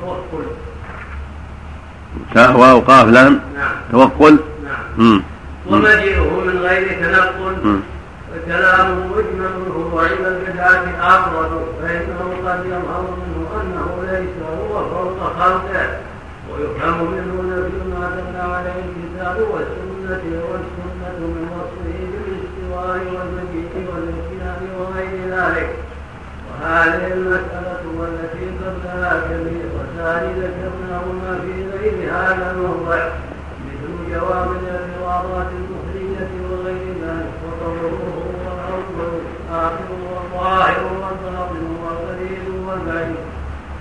توكل تاء واو قاف لام. نعم. توكل نعم. ومجيئه من غير تنقل. وكلامه مجمل هو إلى البدعة أقرب. فإنه قد يظهر منه أنه ليس هو فوق خلقه. ويفهم منه نفي ما دل عليه الكتاب والسنة والسنة من وصفه بالاستواء والمجيء والإتيان وغير ذلك. وهذه المسألة والتي قبلها كثيرتان ذكرناهما في غير هذا الموضع مثل جواب الاعتراضات المخرجة وغير ذلك وقوله هو الأول آخر والظاهر والباطن والقريب والبعيد.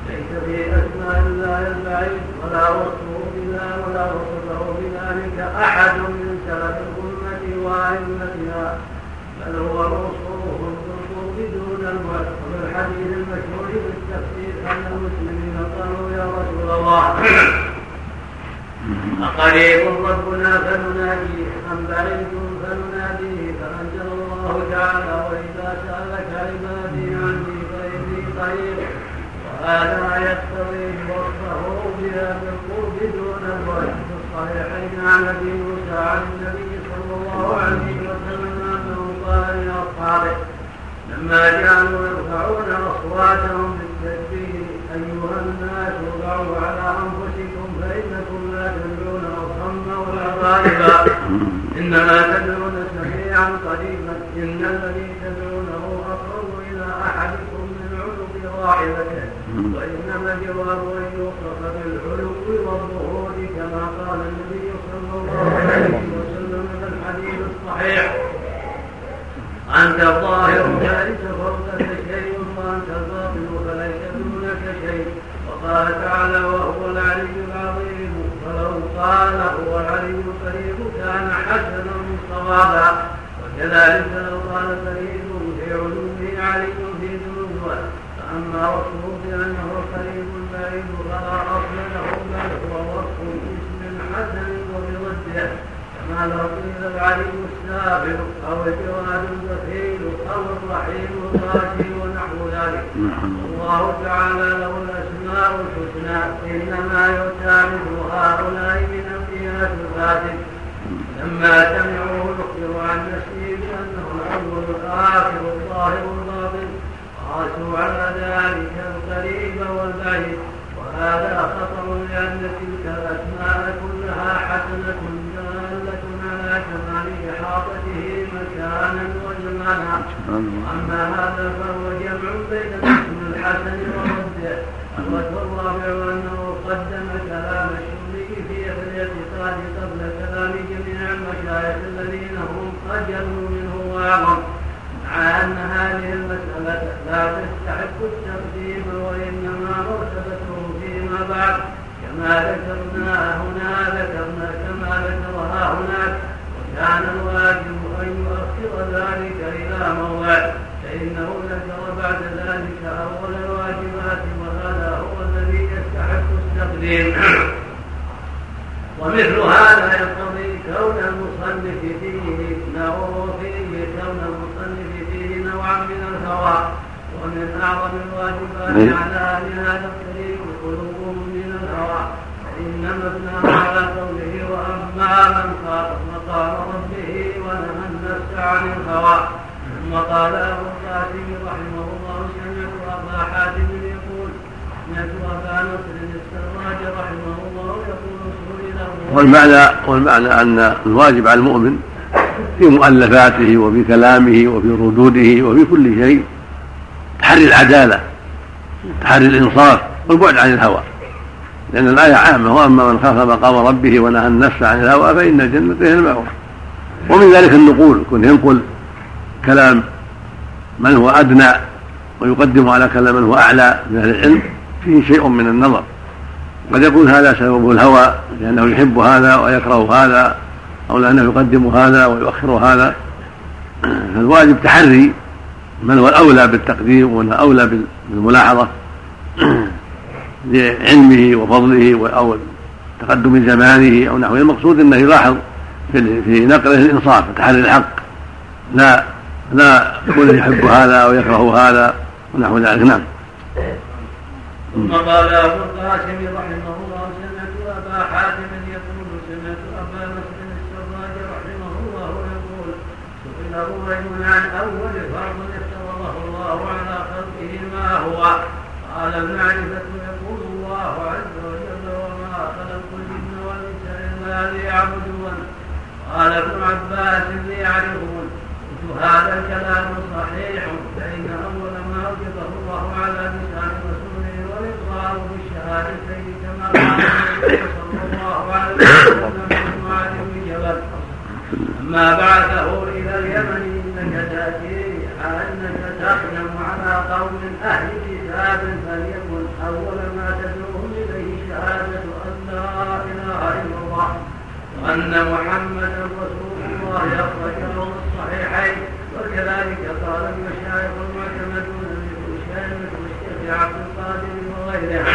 ليس في أسماء الله البعيد ولا وصفه بلا ولا وصفه بذلك أحد من سلف الأمة وأئمتها بل هو موصوف بالقرب دون الوجه وبالحديث المشهور بالتفسير أن المسلمين قالوا يا رسول الله أقريب ربنا فنناديه أم بعيد فنناديه فأنزل الله تعالى وإذا سألك عبادي عني فإني قريب. وهذا يقتضي وصفه بها بالقرب دون الوجه. في الصحيحين عن أبي موسى عن النبي صلى الله عليه وسلم أنه قال لأصحابه لما جعلوا يرفعون أصواتهم أيها الناس ارجعوا على أنفسكم فإنكم لا تدعون أصم ولا غالبا إنما تدعون سميعا قريبا إن الذي تدعونه أقرب إلى أحدكم من عنق راحلته وإنما الجواب أن يوصف بالعلو والظهور كما قال النبي صلى الله عليه وسلم في الحديث الصحيح. أنت الظاهر فليس فوقك وقال تعالى وهو العلي العظيم. ولو قال هو العلي القريب كان حسنا صوابا. وكذلك لو قال قريب في علومه علي في ذنوبه فأما وصفه بأنه قريب بعيد. فلا أصل له بل هو وصف اسم حسن كما لو قيل العلي السابق أو الجواد البخيل أو الرحيم الراشي ونحو ذلك. الله تعالى له الأسماء الحسنى إنما يؤتى مثل هؤلاء من انبياء الفاتح لما سمعوه يخبر عن نفسه بأنه الأول الآخر الظاهر الباطن. قاسوا على ذلك القريب والبعيد. وهذا خطر لأن تلك الأسماء كلها حسنة إحاطته مكانا وزمانا أما هذا فهو جمع بين الاسم الحسن ورده الوجه الرابع أنه قدم كلام الشريك في الاعتقاد قبل كلام جميع المشايخ الذين هم أجل منه وأعظم مع أن هذه المسألة لا تستحق التقديم وإنما مرتبته فيما بعد كما ذكرنا هنا ذكرنا كما ذكرها هناك. كان الواجب أن يؤخر ذلك إلى موضع فإنه ذكر بعد ذلك أول الواجبات وهذا هو الذي يستحق التقديم. ومثل هذا يقتضي كون المصنف فيه نوع فيه كون المصنف فيه نوعا من الهوى ومن أعظم الواجبات على أهل هذا الطريق قلوبهم من الهوى. فإنما ابنى على قوله وأما من خاف مقام ربه ونهى النفس عن الهوى. ثم قال أبو القاسم رحمه الله سمعت أبا حاتم يقول سمعت أبا نصر السراج رحمه الله يقول والمعنى والمعنى أن الواجب على المؤمن في مؤلفاته وفي كلامه وفي ردوده وفي كل شيء تحري العدالة تحري الإنصاف والبعد عن الهوى. لأن الآية عامة وأما من خاف مقام ربه ونهى النفس عن الهوى فإن الجنة هي المأوى. ومن ذلك النقول يكون ينقل كلام من هو أدنى ويقدم على كلام من هو أعلى من أهل العلم فيه شيء من النظر. قد يكون هذا سببه الهوى لأنه يحب هذا ويكره هذا أو لأنه يقدم هذا ويؤخر هذا. فالواجب تحري من هو الأولى بالتقديم ومن أولى بالملاحظة. لعلمه وفضله أو تقدم زمانه أو نحوه. المقصود أنه يلاحظ في نقله الإنصاف تحري الحق. لا لا يكون يحب هذا أو يكره هذا ونحو ذلك. نعم. ثم قال أبو القاسم رحمه الله سمعت أبا حاتم يقول سمعت أبا مسلم السراج رحمه الله يقول سئل رجل عن أول فرض افترضه الله على خلقه ما هو؟ قال يقول الله عز وجل وما خلقت الجن والإنس إلا ليعبدون قال ابن عباس ليعرفون قلت هذا الكلام صحيح فإن أول ما أوجبه الله على لسان رسوله والإقرار بالشهادتين كما قال النبي صلى الله عليه وسلم معاذ بن جبل أما بعثه إلى اليمن إنك تأتي أنك تقدم على قوم أهل كتاب فليكن أول ما تدعوهم إليه شهادة أن لا إله إلا الله وأن محمدا رسول الله أخرجه الصحيحين. وكذلك قال المشايخ المعتمدون للشيخ والشيخ عبد القادر وغيره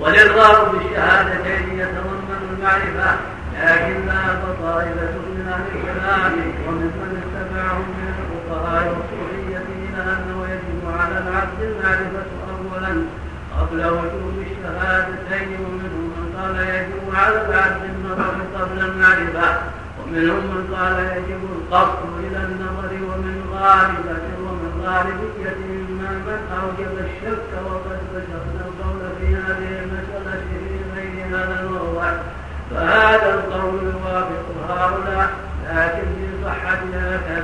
والإقرار بالشهادتين يتضمن المعرفة لكن لا طائفة من أهل الكلام وممن اتبعهم من الفقهاء والصوفية إلى أنه يجب على العبد المعرفة أولا. قبل وجوب الشهادتين ومنهم من قال يجب على العبد النظر قبل المعرفة ومنهم من قال يجب القصد إلى النظر ومن غالبة ومن غالبية أما من أوجب الشك وقد بسطنا القول في هذه المسألة في غير هذا الموضع فهذا القول يوافق هؤلاء لكن صحة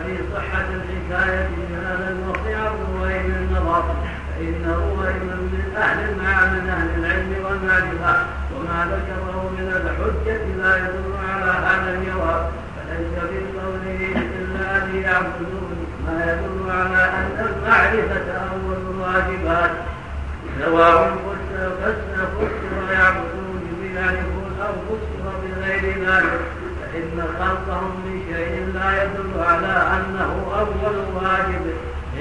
في صحة الحكاية في هذا الموضع الروين النظر فإنه أيضا من أهل من أهل العلم والمعرفة وما ذكره من الحجة لا يدل على هذا الجواب. فليس في قوله إلا أن يعبدون ما يدل على أن المعرفة أول الواجبات. سواء فسر يعبدون بيعرفون أو فسر بغير ذلك فإن خلقهم من شيء لا يدل على أنه أول واجب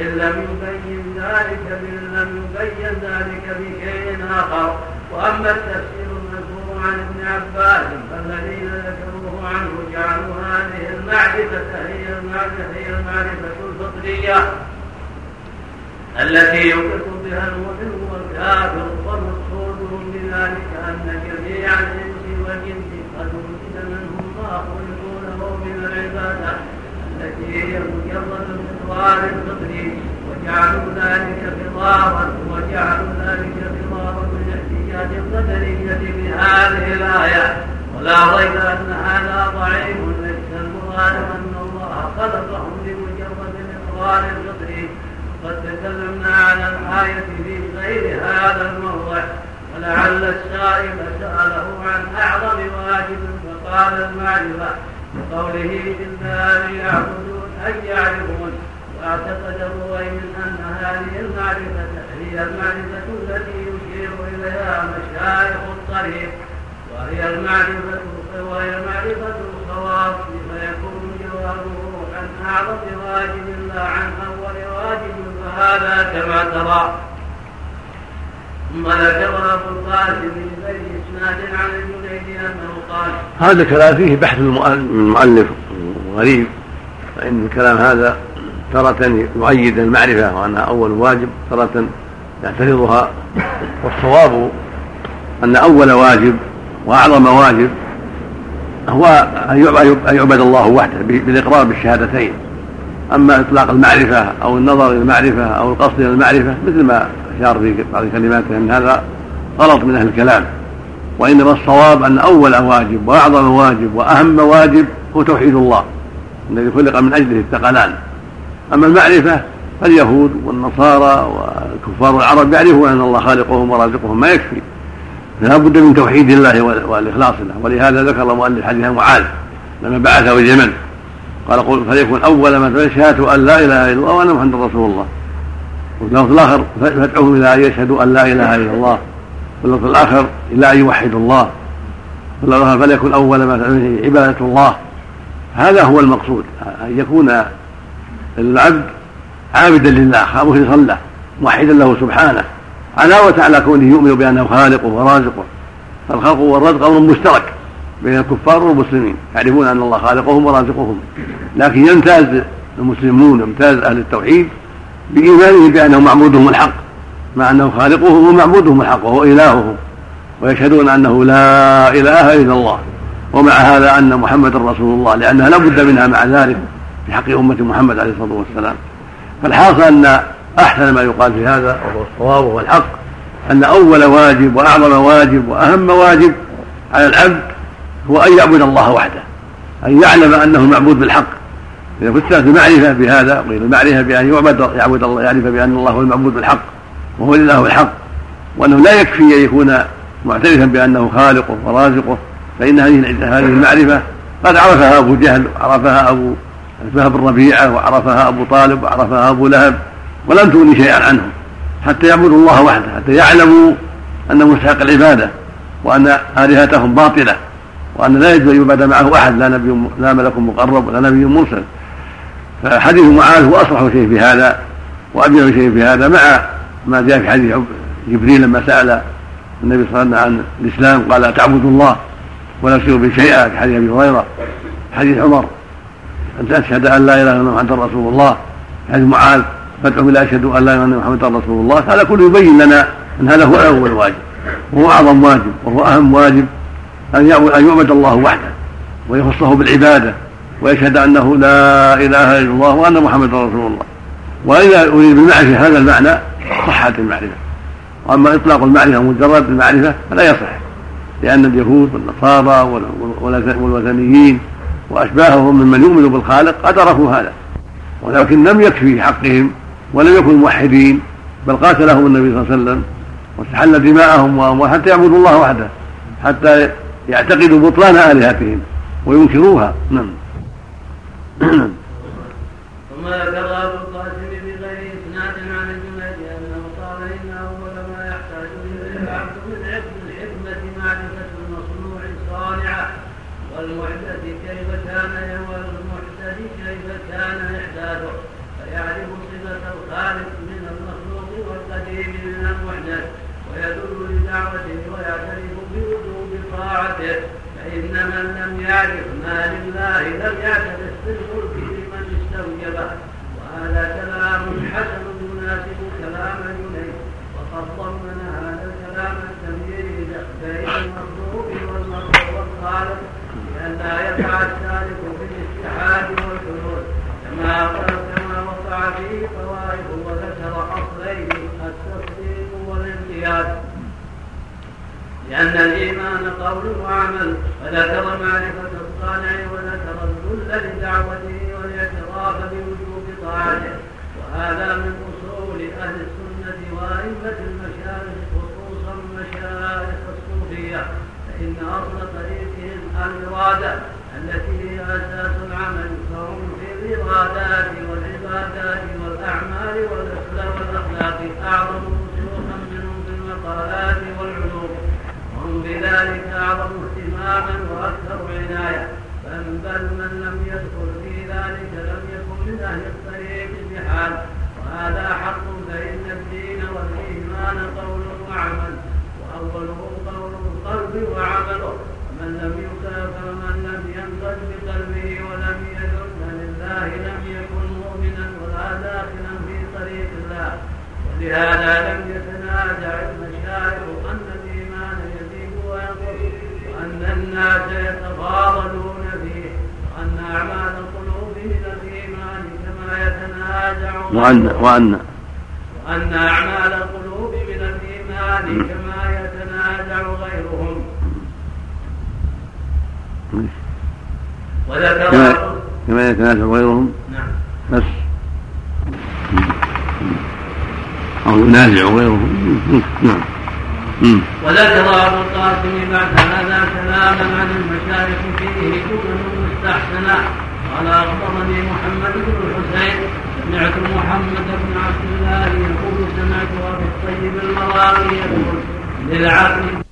إن لم يبين ذلك إن لم يبين ذلك بشيء آخر. وأما التفسير المذكور عن ابن عباس فالذين ذكروه عنه جعلوا هذه المعرفة هي المعرفة هي المعرفة الفطرية التي يوقف بها المؤمن والكافر ومقصودهم بذلك أن جميع الإنس والجنس قد وجد منهم ما خلقوا له من العبادة التي هي مجرد المقدار الفطري وجعلوا ذلك خطابا وجعلوا ذلك خطابا من احتجاج القدرية بهذه الآية ولا ريب أن هذا ضعيف ليس المراد أن الله خلقهم لمجرد الإقرار الفطري قد تكلمنا على الآية في غير هذا الموضع ولعل السائل سأله عن أعظم واجب فقال المعرفة بقوله إلا ليعبدون أي يعرفون واعتقد الرويم أن هذه المعرفة هي المعرفة التي يشير إليها مشايخ الطريق وهي المعرفة وهي معرفة الخواص فيكون جوابه عن أعظم واجب لا عن أول واجب فهذا كما ترى. هذا الكلام فيه بحث المؤلف غريب. فإن الكلام هذا تارة يؤيد المعرفة وأنها أول واجب تارة يعترضها. والصواب أن أول واجب وأعظم واجب هو أن يعبد الله وحده بالإقرار بالشهادتين. أما إطلاق المعرفة أو النظر إلى المعرفة أو القصد إلى المعرفة مثل ما أشار في بعض كلماته أن هذا غلط من أهل الكلام. وإنما الصواب أن أول واجب وأعظم واجب وأهم واجب هو توحيد الله الذي خلق من أجله الثقلان أما المعرفة فاليهود والنصارى وكفار العرب يعرفون أن الله خالقهم ورازقهم ما يكفي. فلا بد من توحيد الله والإخلاص له. ولهذا ذكر المؤلف حديث معاذ لما بعثه اليمن. قال قل فليكن أول ما شهادة أن لا إله إلا الله وأن محمد رسول الله. واللفظ الآخر فادعوهم إلى أن يشهدوا أن لا إله إلا الله. واللفظ الآخر إلى أن يوحدوا الله. واللفظ الآخر فليكن أول ما عبادة الله. هذا هو المقصود. أن يكون العبد عابدا لله مخلصا له موحدا له سبحانه. علاوة على كونه يؤمن بأنه خالقه ورازقه. فالخلق والرزق أمر مشترك بين الكفار والمسلمين. يعرفون أن الله خالقهم ورازقهم. لكن يمتاز المسلمون يمتاز أهل التوحيد بإيمانهم بأنه معبودهم الحق مع أنه خالقهم ومعبودهم الحق وهو إلههم ويشهدون أنه لا إله إلا الله ومع هذا أن محمد رسول الله لأنها لا بد منها مع ذلك في حق أمة محمد عليه الصلاة والسلام. فالحاصل أن أحسن ما يقال في هذا وهو الصواب وهو الحق أن أول واجب وأعظم واجب وأهم واجب على العبد هو أن يعبد الله وحده أن يعلم أنه المعبود بالحق إذا فسرت المعرفة بهذا قيل المعرفة بأن يعبد يعبد الله يعرف بأن الله هو المعبود بالحق وهو الإله الحق وأنه لا يكفي أن يكون معترفا بأنه خالقه ورازقه فإن هذه هذه المعرفة قد عرفها أبو جهل وعرفها أبو فهب بن ربيعة وعرفها أبو طالب وعرفها أبو لهب ولم تغني شيئا عنهم حتى يعبدوا الله وحده حتى يعلموا أنه مستحق العبادة وأن آلهتهم باطلة وأن لا يجوز أن يعبد معه أحد لا نبي لا ملك مقرب ولا نبي مرسل. فحديث معاذ هو أصرح شيء في هذا وأبين شيء في هذا مع ما جاء في حديث جبريل لما سأل النبي صلى الله عليه وسلم عن الإسلام قال تعبد الله ولا تشركوا به شيئا؟ في حديث أبي هريرة حديث عمر أن تشهد أن لا إله إلا الله محمد رسول الله. حديث معاذ فادعوا إلى أشهد أن لا إله إلا محمد رسول الله. هذا كله يبين لنا أن هذا هو أول واجب وهو أعظم واجب وهو أهم واجب أن يعبد الله وحده ويخصه بالعبادة ويشهد أنه لا إله إلا الله وأن محمد رسول الله. وإذا أريد بالمعرفة هذا المعنى صحت المعرفة. وأما إطلاق المعرفة مجرد المعرفة فلا يصح لأن اليهود والنصارى والوثنيين وأشباههم ممن يؤمن بالخالق قد عرفوا هذا. ولكن لم يكفي حقهم ولم يكونوا موحدين بل قاتلهم النبي صلى الله عليه وسلم واستحل دماءهم وأموالهم حتى يعبدوا الله وحده حتى يعتقدوا بطلان آلهتهم وينكروها. نعم. તમારા أعظم شيوخا منهم في المقالات والعلوم وهم بذلك أعظم اهتماما وأكثر عناية. بل من لم يدخل في ذلك لم يكن من أهل الطريق بحال وهذا حق فإن الدين والإيمان قول وعمل. وأوله قول القلب وعمله. ومن لم يكافر من لم ينقذ بقلبه ولم يذل لله لم يكن ولهذا لم يتنازع المشايخ أن الإيمان يزيد وينقص وأن الناس يتفاضلون فيه وأن أعمال القلوب من الإيمان كما يتنازع وأن وأن وأن أعمال القلوب من الإيمان كما يتنازع غيرهم. وذكر كما يتنازع غيرهم؟ نعم. بس. أو ينازع غيرهم نعم. وذكر ابو القاسم بعد هذا كلاما عن المشايخ فيه جمل مستحسنه قال أخبرني محمد بن الحسين. سمعت محمد بن عبد الله يقول سمعت أبي الطيب المراغي يقول للعقل